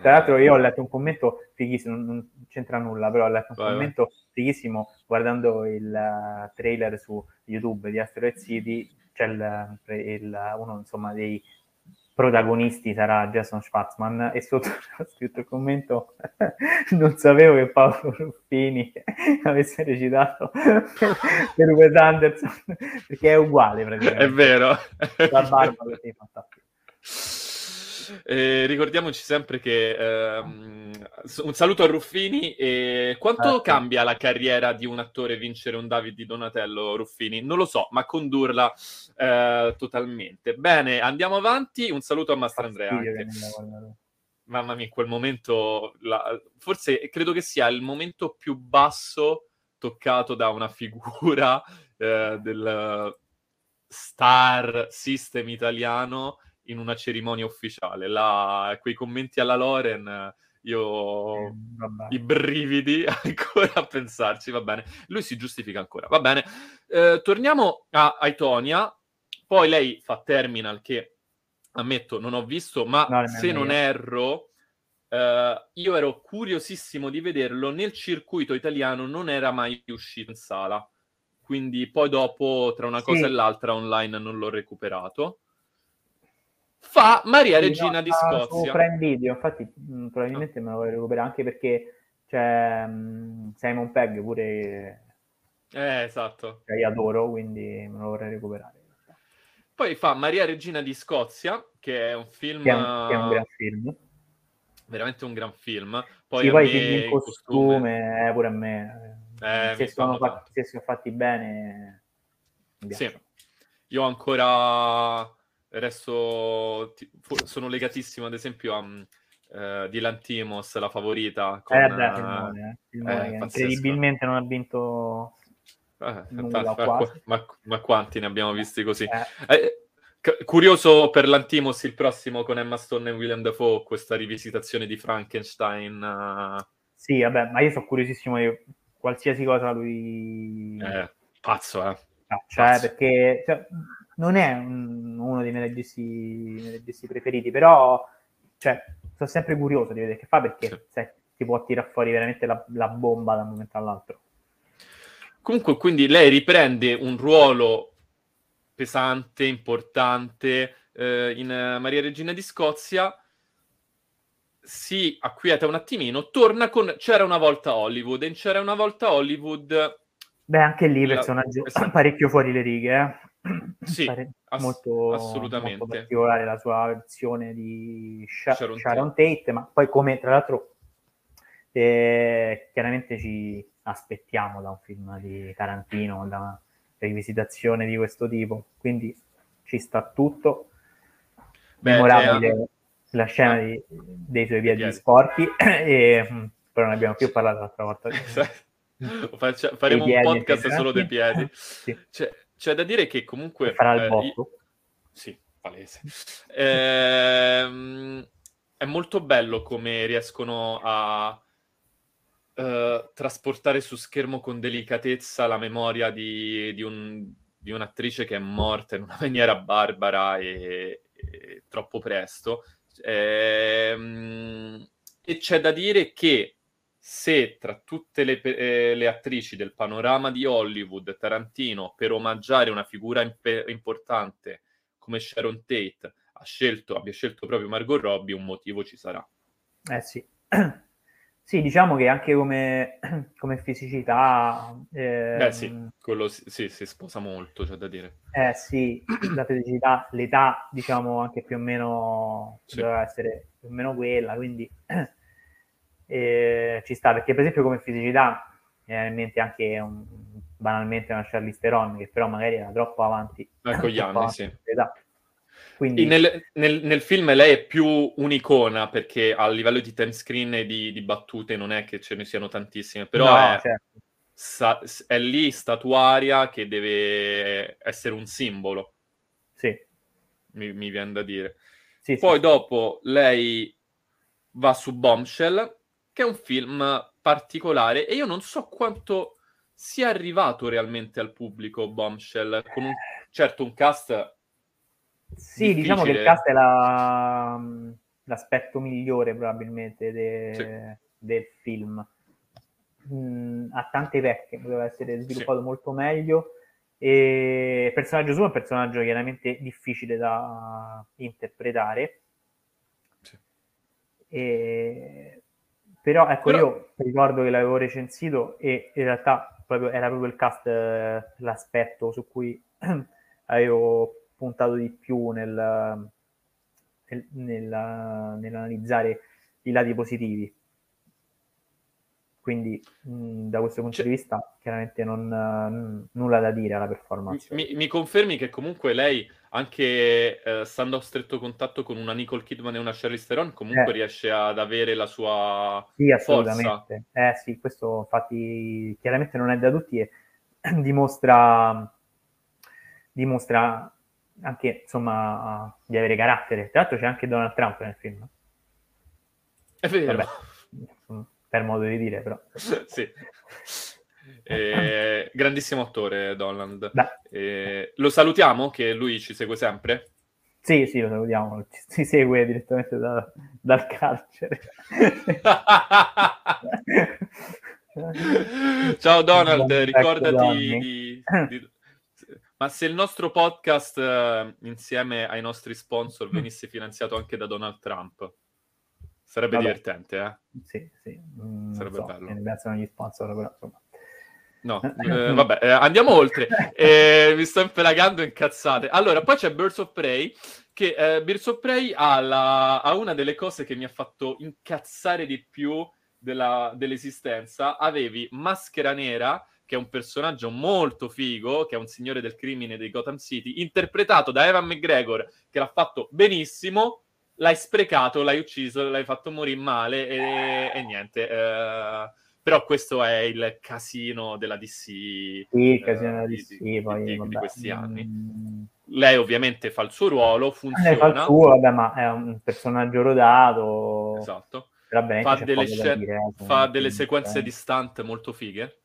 Tra l'altro io ho letto un commento fighissimo, non c'entra nulla, però ho letto un vai, commento vai. fighissimo guardando il uh, trailer su YouTube di Asteroid City, c'è il, il, uno insomma dei protagonisti sarà Jason Schwartzman e sotto ho scritto il commento non sapevo che Paolo Ruffini avesse recitato per Wes Anderson perché è uguale praticamente. È vero. La barba così fantastico eh, ricordiamoci sempre che ehm, un saluto a Ruffini. E quanto ah, cambia la carriera di un attore vincere un David di Donatello Ruffini? Non lo so, ma condurla eh, totalmente. Bene, andiamo avanti. Un saluto a Mastrandrea. Anche. Mamma mia, in quel momento, la... forse credo che sia il momento più basso toccato da una figura eh, del star system italiano in una cerimonia ufficiale. La, quei commenti alla Loren, io eh, i brividi ancora a pensarci, va bene. Lui si giustifica ancora, va bene. Eh, torniamo a Aitonia, poi lei fa Terminal che ammetto non ho visto, ma no, se non erro, eh, io ero curiosissimo di vederlo, nel circuito italiano non era mai uscito in sala, quindi poi dopo, tra una sì. cosa e l'altra, online non l'ho recuperato fa Maria Regina di Scozia. Su Prime Video, infatti mm, probabilmente me lo vorrei recuperare anche perché c'è mh, mm, Simon Pegg pure... Eh, esatto. Che io adoro, quindi me lo vorrei recuperare. Poi fa Maria Regina di Scozia, che è un film... Che è un, che è un gran film. Veramente un gran film. Poi, sì, poi i film in costume, costume, eh, pure a me. Eh, se, sono fatti, se sono fatti bene... Sì. Io ancora resto... Sono legatissimo, ad esempio, a... Uh, di Lantimos, la favorita. Con, eh, beh, filmone, filmone, eh, incredibilmente non ha vinto eh, ma, ma, ma, quanti ne abbiamo visti così? Eh. Eh, curioso per l'Antimos il prossimo con Emma Stone e William Dafoe, questa rivisitazione di Frankenstein. Uh... Sì, vabbè, ma io sono curiosissimo di qualsiasi cosa lui... Eh, pazzo, eh. No, cioè, pazzo. perché cioè, non è un, uno dei miei registi, preferiti, però cioè, sono sempre curioso di vedere che fa perché sì. sai, ti può tirare fuori veramente la, la bomba da un momento all'altro. Comunque, quindi lei riprende un ruolo pesante, importante eh, in uh, Maria Regina di Scozia, si acquieta un attimino, torna con C'era una volta Hollywood, e C'era una volta Hollywood... Beh, anche lì la... personaggio esatto. parecchio fuori le righe, eh? Sì, ass- molto, assolutamente. Molto particolare la sua versione di Sha- Sharon, Sharon Tate. Tate, ma poi come tra l'altro eh, chiaramente ci aspettiamo da un film di Tarantino, da una rivisitazione di questo tipo. Quindi ci sta tutto. Beh, Memorabile eh, la scena di, dei suoi piedi, piedi. sporchi, e, mm, però non abbiamo più parlato l'altra volta. Faccia, faremo un podcast solo dei piedi. sì. c'è, c'è, da dire che comunque... Farà il eh, botto. Sì, palese. Eh, è molto bello come riescono a uh, trasportare su schermo con delicatezza la memoria di, di, un, di, un'attrice che è morta in una maniera barbara e, e troppo presto. Ehm, e c'è da dire che se tra tutte le, eh, le, attrici del panorama di Hollywood, Tarantino, per omaggiare una figura imp- importante come Sharon Tate, ha scelto, abbia scelto proprio Margot Robbie, un motivo ci sarà. Eh sì. Sì, diciamo che anche come, come fisicità... Eh, Beh sì, quello sì, sì, si sposa molto, c'è da dire. Eh sì, la fisicità, l'età diciamo anche più o meno sì. doveva essere più o meno quella, quindi eh, ci sta, perché per esempio come fisicità mi viene in mente anche un, banalmente una Charlize Theron, che però magari era troppo avanti. Con gli anni, sì. L'età. Quindi... Nel, nel, nel, film lei è più un'icona perché a livello di time screen e di, di battute non è che ce ne siano tantissime, però no, è, certo. sa, è, lì statuaria che deve essere un simbolo. Sì. Mi, mi viene da dire. Sì, Poi sì. dopo lei va su Bombshell, che è un film particolare e io non so quanto sia arrivato realmente al pubblico Bombshell, con un, certo un cast sì, difficile. diciamo che il cast è la, l'aspetto migliore probabilmente de, sì. del film. Mm, ha tante vecchie, poteva essere sviluppato sì. molto meglio. E il personaggio suo è un personaggio chiaramente difficile da interpretare. Sì. E... Però ecco, Però... io ricordo che l'avevo recensito e in realtà proprio, era proprio il cast eh, l'aspetto su cui avevo puntato di più nel, nel, nel, nell'analizzare i lati positivi. Quindi mh, da questo punto cioè, di vista chiaramente non, n- nulla da dire alla performance. Mi, mi, confermi che comunque lei, anche eh, stando a stretto contatto con una Nicole Kidman e una Charlize Theron, comunque eh. riesce ad avere la sua Sì, assolutamente. Forza. Eh sì, questo infatti chiaramente non è da tutti e dimostra, dimostra anche insomma di avere carattere. Tra l'altro c'è anche Donald Trump nel film. È vero. Vabbè, per modo di dire, però. sì. Eh, grandissimo attore Donald. Eh, lo salutiamo che lui ci segue sempre? Sì, sì, lo salutiamo. Ci segue direttamente da, dal carcere. Ciao Donald, ricordati di, di, Ma se il nostro podcast eh, insieme ai nostri sponsor venisse finanziato anche da Donald Trump, sarebbe Vabbè. divertente, eh? Sì, sì. Mm, sarebbe so, bello. Grazie agli sponsor, però insomma. No, eh, vabbè, eh, andiamo oltre. Eh, mi sto impelagando in cazzate. Allora, poi c'è Birds of Prey, che eh, Birds of Prey ha, la, ha, una delle cose che mi ha fatto incazzare di più della, dell'esistenza. Avevi Maschera Nera, che è un personaggio molto figo, che è un signore del crimine di Gotham City, interpretato da Evan McGregor, che l'ha fatto benissimo, l'hai sprecato, l'hai ucciso, l'hai fatto morire male e, e niente. Eh, però questo è il casino della DC. Sì, il casino della DC, di, poi, di, di questi anni. Mm. Lei ovviamente fa il suo ruolo, funziona. Lei fa il suo, vabbè, ma è un personaggio rodato. Esatto. Fa delle, scen- dire, eh, fa delle sequenze eh. di stunt molto fighe.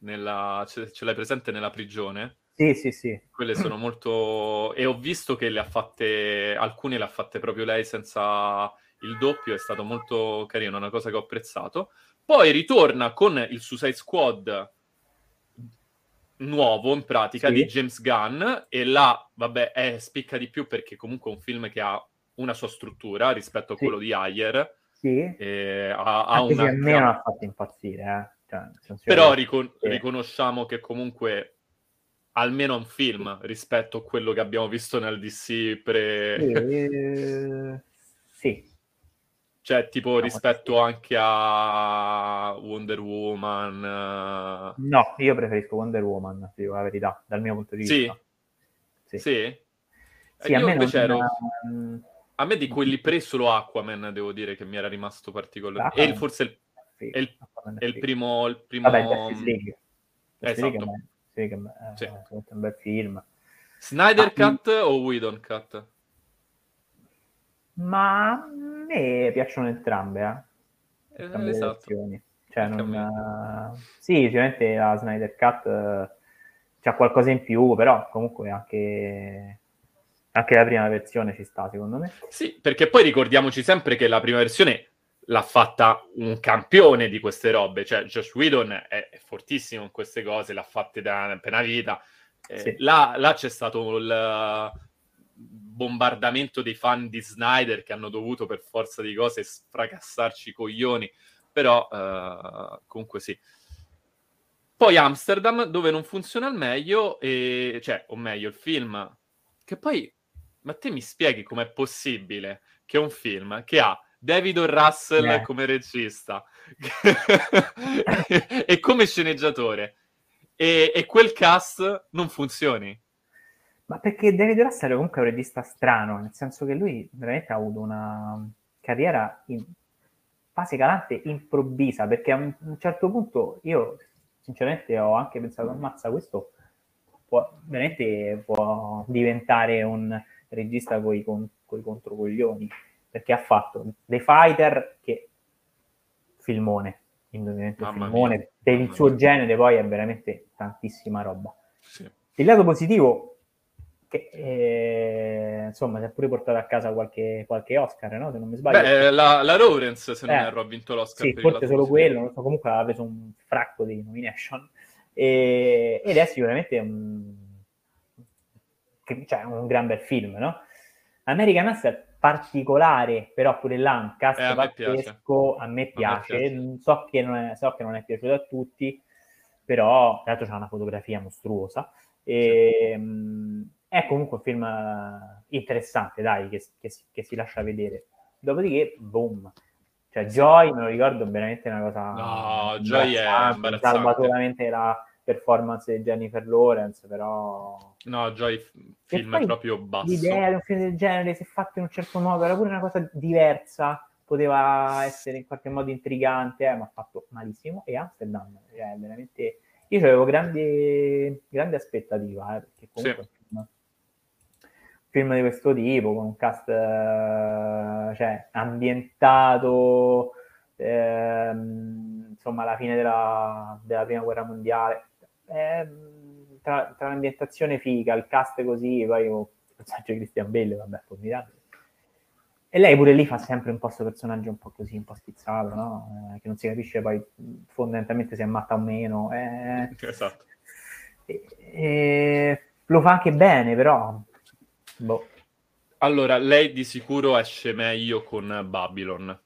Nella... Ce l'hai presente nella prigione? Sì, sì, sì. Quelle sono molto... E ho visto che le ha fatte... Alcune le ha fatte proprio lei senza il doppio, è stato molto carino, una cosa che ho apprezzato. Poi ritorna con il Suicide Squad nuovo, in pratica, sì. di James Gunn, e là, vabbè, è, spicca di più perché comunque è un film che ha una sua struttura rispetto a sì. quello di Ayer. Sì. E ha, ha una... a me non ha fatto impazzire, eh. cioè, Però ricon- riconosciamo che comunque almeno un film rispetto a quello che abbiamo visto nel DC pre... Sì, eh, sì. Cioè, tipo rispetto anche a Wonder Woman. No, io preferisco Wonder Woman, dico la verità, dal mio punto di vista. Sì? Sì? sì io invece ero... A me di quelli pre solo Aquaman, devo dire, che mi era rimasto particolare. E forse il, sì, è, il, è il, primo... Il primo... Vabbè, Justice League. Esatto. È, sì. è un bel film. Snyder ah, Cut o Whedon Cut? Ma a me piacciono entrambe, eh. entrambe esatto. Cioè, non, sì, sicuramente la Snyder Cut uh, c'ha qualcosa in più, però comunque anche, anche la prima versione ci sta, secondo me. Sì, perché poi ricordiamoci sempre che la prima versione l'ha fatta un campione di queste robe, cioè Josh Whedon è, è fortissimo in queste cose, l'ha fatte da appena vita. Eh, sì. là, là, c'è stato il, bombardamento dei fan di Snyder che hanno dovuto per forza di cose sfracassarci i coglioni, però uh, comunque sì. Poi Amsterdam, dove non funziona al meglio, e, cioè, o meglio, il film, che poi, ma te mi spieghi com'è possibile che un film che ha David. Russell eh. come regista e come sceneggiatore e, e quel cast non funzioni? Ma perché David Russell è comunque un regista strano, nel senso che lui veramente ha avuto una carriera in fase calante improvvisa, perché a un, certo punto io sinceramente ho anche pensato, ammazza, questo può, veramente può diventare un regista con i controcoglioni, perché ha fatto The Fighter, che filmone, indubbiamente filmone, per il suo genere poi è veramente tantissima roba. Sì. Il lato positivo che eh, insomma si è pure portato a casa qualche, qualche Oscar, no? se non mi sbaglio. Beh, la, la Lawrence, se non eh, erro, ha vinto l'Oscar. Sì, forse solo quello, so, comunque ha preso un fracco di nomination. E, ed è sicuramente un, cioè, un gran bel film, no? American Hustle particolare, però pure là un cast eh, pazzesco, a me piace, a me piace. So, che non è, so che non è piaciuto a tutti, però tra l'altro c'è una fotografia mostruosa. E, sì. mh, è comunque un film eh, interessante, dai, che, che, che si lascia vedere. Dopodiché, boom. Cioè, Joy, me lo ricordo, veramente una cosa... No, Joy è imbarazzante. Salva solamente la performance di Jennifer Lawrence, però... No, Joy film è proprio basso. L'idea di un film del genere, se fatto in un certo modo, era pure una cosa diversa, poteva essere in qualche modo intrigante, eh, ma fatto malissimo. E Amsterdam, cioè, veramente... Io avevo grandi, grandi aspettative, eh, perché comunque... Sì film di questo tipo, con un cast eh, cioè, ambientato ehm, insomma alla fine della, della, prima guerra mondiale. Eh, tra, tra, l'ambientazione figa, il cast così, poi il personaggio di Christian Bale, vabbè, formidabile. E lei pure lì fa sempre un po' questo personaggio un po' così, un po' spizzato, no? Eh, che non si capisce poi fondamentalmente se è matta o meno. Eh, esatto. E, e, lo fa anche bene, però... Boh. Allora, lei di sicuro esce meglio con Babylon.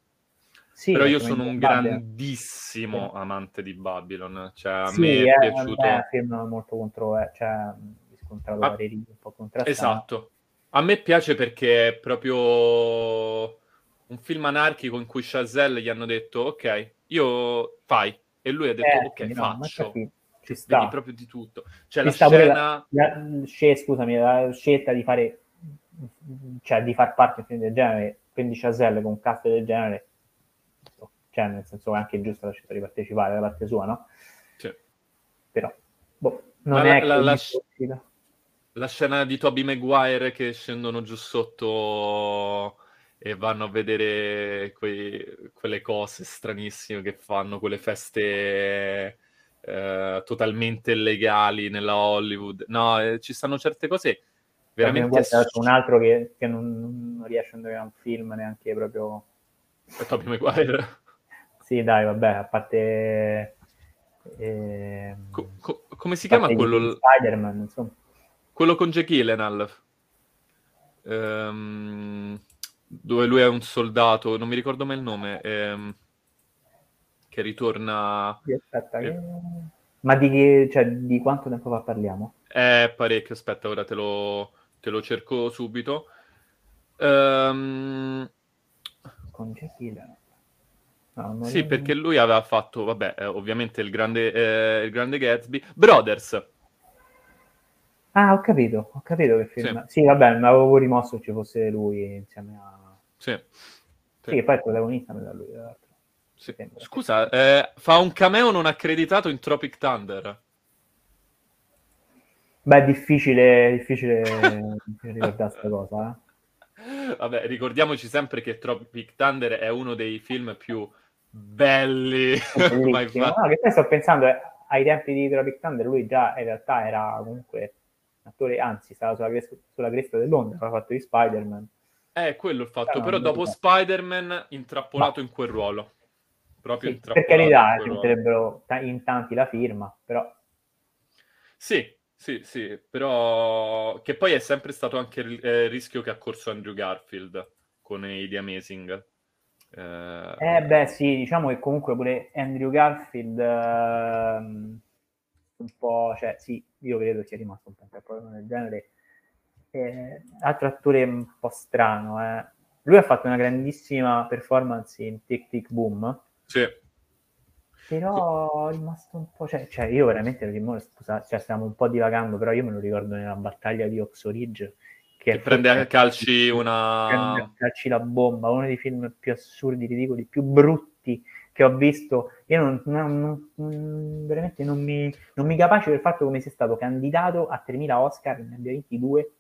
Sì, Però io sono un grandissimo sì. amante di Babylon, cioè a sì, me è, è piaciuto... È un film molto contro... Eh, cioè, riscontrato pareri un po' contrastanti. Esatto. A me piace perché è proprio un film anarchico in cui Chazelle gli hanno detto ok, io fai. E lui ha detto eh, ok, no, faccio. Ci sta. Vedi proprio di tutto. Cioè, ci la scena... La, la, scusami, la scelta di fare cioè di far parte di un film del genere, quindi Chazelle con un cast del genere cioè nel senso è anche giusto la scelta di partecipare da parte sua, no? Sì. Però, boh, non Ma è la, la, la, la, scena di Toby Maguire che scendono giù sotto e vanno a vedere quei, quelle cose stranissime che fanno, quelle feste eh, totalmente illegali nella Hollywood. No, eh, ci stanno certe cose veramente... C'è un altro che, che non, non, riesce a andare a un film neanche proprio... Toby Maguire. Sì, dai, vabbè, a parte... Eh, co- co- come si chiama quello? Spider-Man, insomma. Quello con Jake Gyllenhaal. Um, dove lui è un soldato, non mi ricordo mai il nome, ehm, che ritorna... Sì, aspetta, eh. Ma di, cioè, di quanto tempo fa parliamo? Eh, parecchio, aspetta, ora te lo, te lo cerco subito. Um... Con Jake Gyllenhaal. No, sì, perché lui aveva fatto, vabbè, eh, ovviamente il grande, eh, il grande Gatsby. Brothers. Ah, ho capito, ho capito che film. Sì, sì vabbè, mi avevo rimosso ci fosse lui insieme a... Sì. Sì, sì poi il protagonista me da lui, Sì. Scusa, eh, fa un cameo non accreditato in Tropic Thunder. Beh, è difficile, difficile ricordare questa cosa, eh. Vabbè, ricordiamoci sempre che Tropic Thunder è uno dei film più belli. no, che poi sto pensando eh, ai tempi di Tropic Thunder, lui già in realtà era comunque un attore, anzi, stava sulla cresta, sulla cresta dell'onda, aveva fatto di Spider-Man. È quello il fatto, però, però dopo Spider-Man intrappolato Ma... in quel ruolo. Proprio sì, per carità, ci metterebbero in tanti la firma, però... Sì, sì, sì, però che poi è sempre stato anche il eh, rischio che ha corso Andrew Garfield con i The Amazing. Eh, eh, beh, sì, diciamo che comunque pure Andrew Garfield eh, un po', cioè sì, io credo sia rimasto un po' un problema del genere. Eh, altro attore un po' strano, eh. Lui ha fatto una grandissima performance in Tic Tic Boom. Sì. Però è rimasto un po'... Cioè, cioè io veramente, scusa, cioè, stiamo un po' divagando, però io me lo ricordo nella battaglia di Oxoridge che, che prende a calci una... A calci la bomba, uno dei film più assurdi, ridicoli, più brutti che ho visto. Io non, non, non, veramente non mi, non mi capace del fatto come sia stato candidato a 3.000 Oscar, ne abbia vinti due.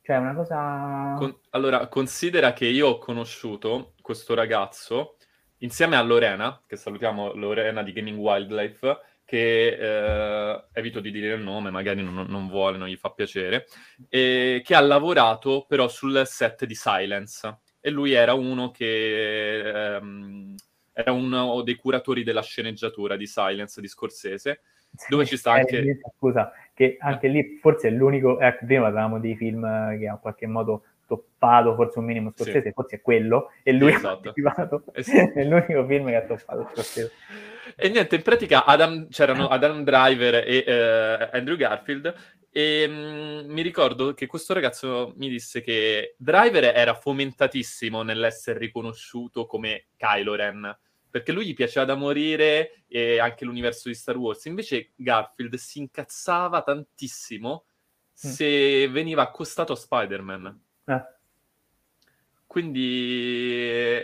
Cioè, una cosa... Con, allora, considera che io ho conosciuto questo ragazzo insieme a Lorena, che salutiamo Lorena di Gaming Wildlife, che eh, evito di dire il nome, magari non, non, vuole, non gli fa piacere, e che ha lavorato però sul set di Silence. E lui era uno che ehm, era uno dei curatori della sceneggiatura di Silence di Scorsese, dove ci sta anche... Eh, scusa, che anche lì forse è l'unico... Ecco, prima parlavamo di film che in qualche modo toppato forse un minimo Scorsese, sì. forse è quello, e lui esatto. ha esatto. è l'unico film che ha toppato Scorsese. E niente, in pratica Adam, c'erano Adam Driver e uh, Andrew Garfield e mh, mm, mi ricordo che questo ragazzo mi disse che Driver era fomentatissimo nell'essere riconosciuto come Kylo Ren, perché lui gli piaceva da morire e anche l'universo di Star Wars. Invece Garfield si incazzava tantissimo mm. se veniva accostato a Spider-Man. Eh. Quindi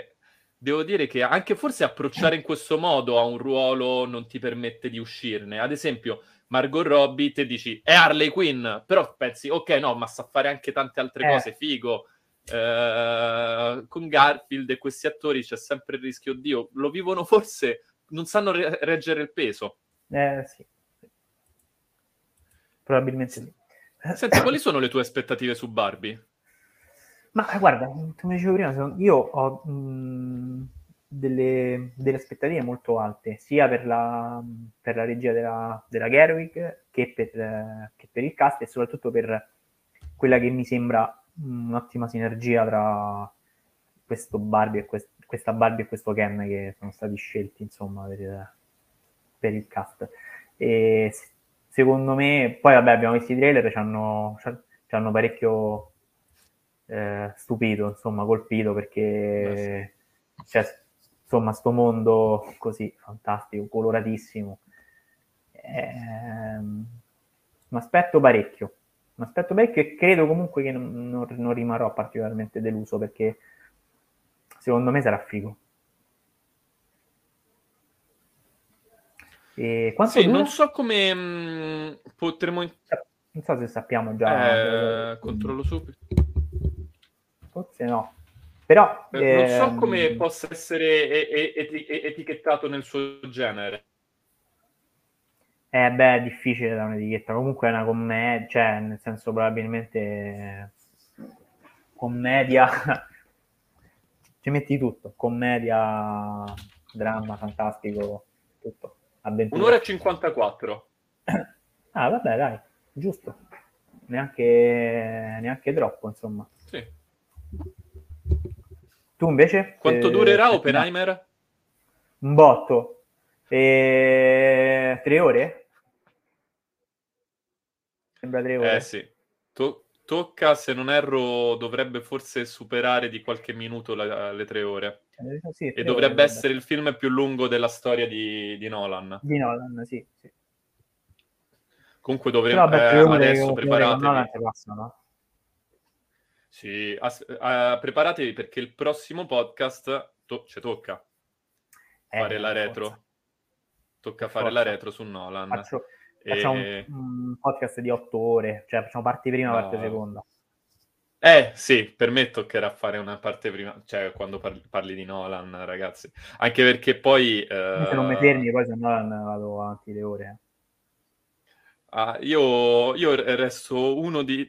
devo dire che anche forse approcciare in questo modo a un ruolo non ti permette di uscirne. Ad esempio, Margot Robbie, te dici è Harley Quinn, però pensi, ok, no, ma sa fare anche tante altre eh. cose, figo. Eh, con Garfield e questi attori c'è sempre il rischio, oddio, lo vivono forse, non sanno re- reggere il peso. Eh sì. Probabilmente sì. Senti, quali sono le tue aspettative su Barbie? Ma guarda, come dicevo prima, io ho, mh, delle, delle, aspettative molto alte, sia per la, per la regia della, della Gerwig che per, che per il cast e soprattutto per quella che mi sembra un'ottima sinergia tra questo Barbie e quest- questa Barbie e questo Ken che sono stati scelti insomma per, per il cast. E secondo me, poi vabbè abbiamo visto i trailer, ci hanno parecchio eh, stupito, insomma, colpito perché c'è insomma sto mondo così fantastico, coloratissimo. Eh, mi aspetto parecchio, mi aspetto parecchio e credo comunque che non, non, non rimarrò particolarmente deluso perché secondo me sarà figo. E quanto sì, dura? non so come mh, mm, potremo... Non so se sappiamo già. Eh, controllo subito. Forse no. Però, eh, non so ehm, come possa essere eti- etichettato nel suo genere. Eh beh, è difficile da un'etichetta. Comunque è una commedia, cioè, nel senso probabilmente commedia. Ci metti tutto, commedia, dramma, fantastico, tutto. Avventura. Un'ora e 54. Ah, vabbè, dai, giusto. Neanche, neanche troppo, insomma. Tu invece? Quanto eh, durerà Oppenheimer? Un botto. E... Tre ore? Sembra tre ore. Eh sì. To- tocca, se non erro, dovrebbe forse superare di qualche minuto la- le tre ore. Eh, sì, e dovrebbe ore, essere il film più lungo della storia di, di Nolan. Di Nolan, sì. sì. Comunque dovremmo eh, adesso preparatevi. Passano. Sì, as- uh, preparatevi perché il prossimo podcast to- ci tocca eh, fare la retro. Forza. Tocca fare forza. la retro su Nolan. Faccio, e... Facciamo un, un, podcast di otto ore, cioè facciamo parte prima, no. parte seconda. Eh sì, per me toccherà fare una parte prima, cioè quando parli, parli di Nolan, ragazzi. Anche perché poi... Uh... Se non mi fermi, poi se Nolan vado avanti le ore. Ah, io, io, resto uno, di,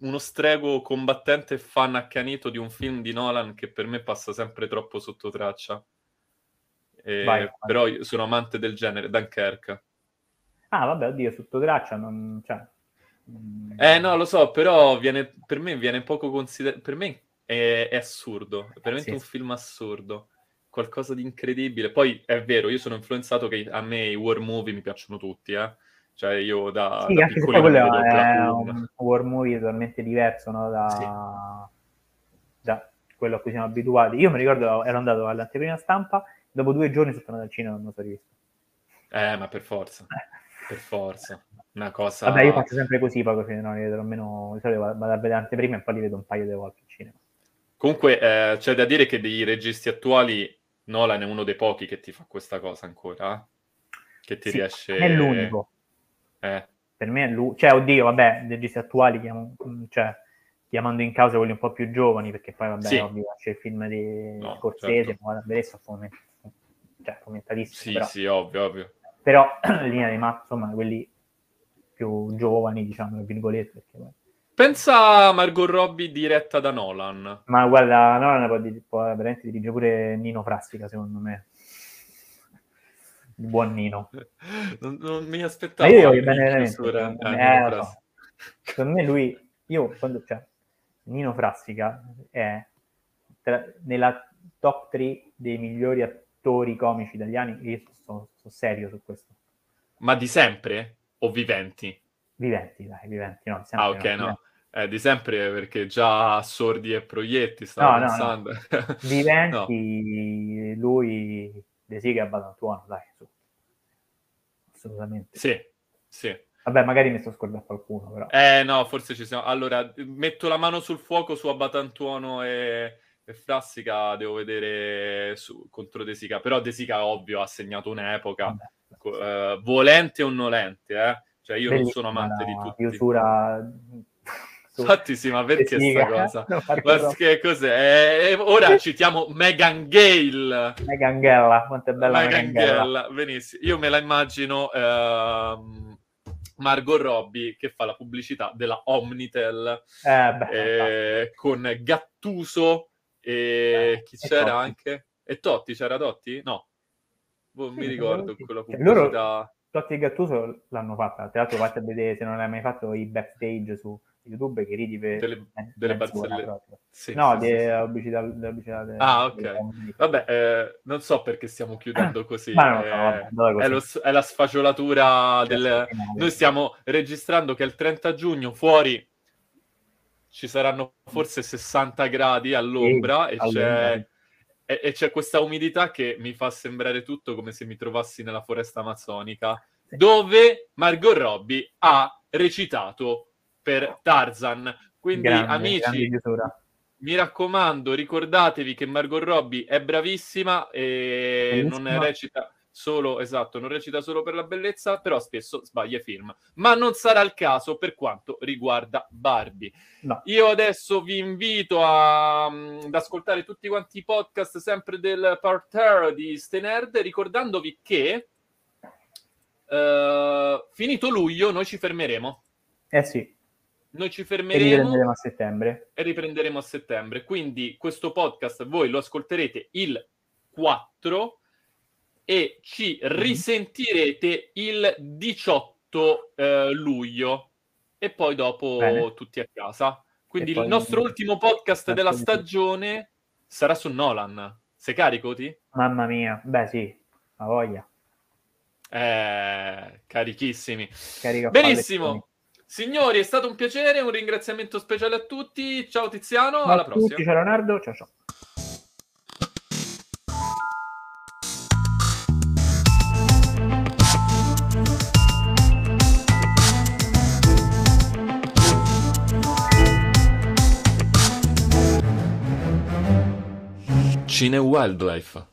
uno strego combattente e fan accanito di un film di Nolan che per me passa sempre troppo sotto traccia. E, vai, vai. Però io sono amante del genere, Dunkirk. Ah, vabbè, oddio, sotto traccia non... Cioè... Mm. Eh, no, lo so, però viene, per me viene poco considerato... Per me è, è, assurdo, è veramente sì. un film assurdo. Qualcosa di incredibile. Poi, è vero, io sono influenzato che a me i war movie mi piacciono tutti, eh cioè io da, sì, da anche se quello è un war movie totalmente diverso no? da, sì. da, quello a cui siamo abituati. Io mi ricordo ero andato all'anteprima stampa, dopo due giorni sono tornato al cinema e non mi sono rivisto. Eh, ma per forza. per forza. Una cosa... Vabbè, io faccio sempre così, poco film, no, li vedo almeno, di solito vado a vedere anteprima e poi li vedo un paio di volte al cinema. Comunque eh, c'è da dire che dei registi attuali Nolan è uno dei pochi che ti fa questa cosa ancora, eh? che ti sì, riesce... È l'unico eh. Per me è lui, cioè oddio, vabbè, dei registi attuali chiam... cioè, chiamando in causa quelli un po' più giovani, perché poi vabbè, sì. ovvio, c'è il film di no, Scorsese, certo. ma adesso fome... cioè, fomentatissimo. Sì, però. sì, ovvio, ovvio. Però linea di mazzo, insomma, quelli più giovani, diciamo, tra virgolette, perché... Pensa a Margot Robbie diretta da Nolan. Ma guarda, Nolan può, può veramente dirigere pure Nino Frassica, secondo me buon Nino. Non, non mi aspettavo. Ma io voglio bene Secondo eh, so. Secondo me lui, io quando cioè, Nino Frassica è tra, nella top 3 dei migliori attori comici italiani, io sono, sono serio su questo. Ma di sempre o viventi? Viventi, dai, viventi, no. ah, ok, no. no. Eh, di sempre perché già sordi e proietti stavo no, pensando. No, no. Viventi, lui De Sica e Badantuono, dai, su. Assolutamente. Sì, sì. Vabbè, magari mi sto scordando qualcuno, però. Eh, no, forse ci siamo. Allora, metto la mano sul fuoco su Abatantuono e, e Frassica, devo vedere su, contro De Sica. Però De Sica, ovvio, ha segnato un'epoca, Vabbè, uh, volente o nolente, eh? Cioè, io Bellissima non sono amante di tutti. Chiusura Infatti sì, ma perché questa cosa? Ma che cos'è? Eh, ora citiamo Megan Gale. Megan Gale, quanto è bella Megan, Gale. Benissimo. Io me la immagino ehm, Margot Robbie che fa la pubblicità della Omnitel eh, beh, eh, con Gattuso e eh, chi c'era anche? E Totti, c'era Totti? No. Boh, mi ricordo quella pubblicità. Loro, Totti e Gattuso l'hanno fatta, tra l'altro fate a vedere se non l'hai mai fatto i backstage su YouTube che ridi per delle, delle barzellette. Sì, no, sì, della pubblicità, pubblicità delle, Ah, ok. Delle... Vabbè, eh, non so perché stiamo chiudendo così. no, eh, no, è, lo, è, la sfacciolatura del... Noi stiamo registrando che il 30 giugno, fuori ci saranno forse 60 gradi all'ombra e, e c'è e, e, c'è questa umidità che mi fa sembrare tutto come se mi trovassi nella foresta amazzonica, dove Margot Robbie ha recitato per Tarzan. Quindi, grande, amici, grande mi raccomando, ricordatevi che Margot Robbie è bravissima e Bellissima. non recita solo, esatto, non recita solo per la bellezza, però spesso sbaglia film. Ma non sarà il caso per quanto riguarda Barbie. No. Io adesso vi invito a, mm, ad ascoltare tutti quanti i podcast sempre del Parterre di Stenerd, ricordandovi che uh, finito luglio noi ci fermeremo. Eh sì. Noi ci fermeremo e riprenderemo a settembre. E riprenderemo a settembre. Quindi questo podcast voi lo ascolterete il 4 e ci mhm. risentirete il 18 eh, luglio e poi dopo Bene. tutti a casa. Quindi il nostro ultimo podcast della stagione sarà su Nolan. Sei carico, Ti? Mamma mia, beh sì, a voglia. Eh, carichissimi. Carica Benissimo. Signori, è stato un piacere, un ringraziamento speciale a tutti. Ciao Tiziano, ciao alla prossima. Ciao Leonardo, ciao ciao. Cine Wildlife.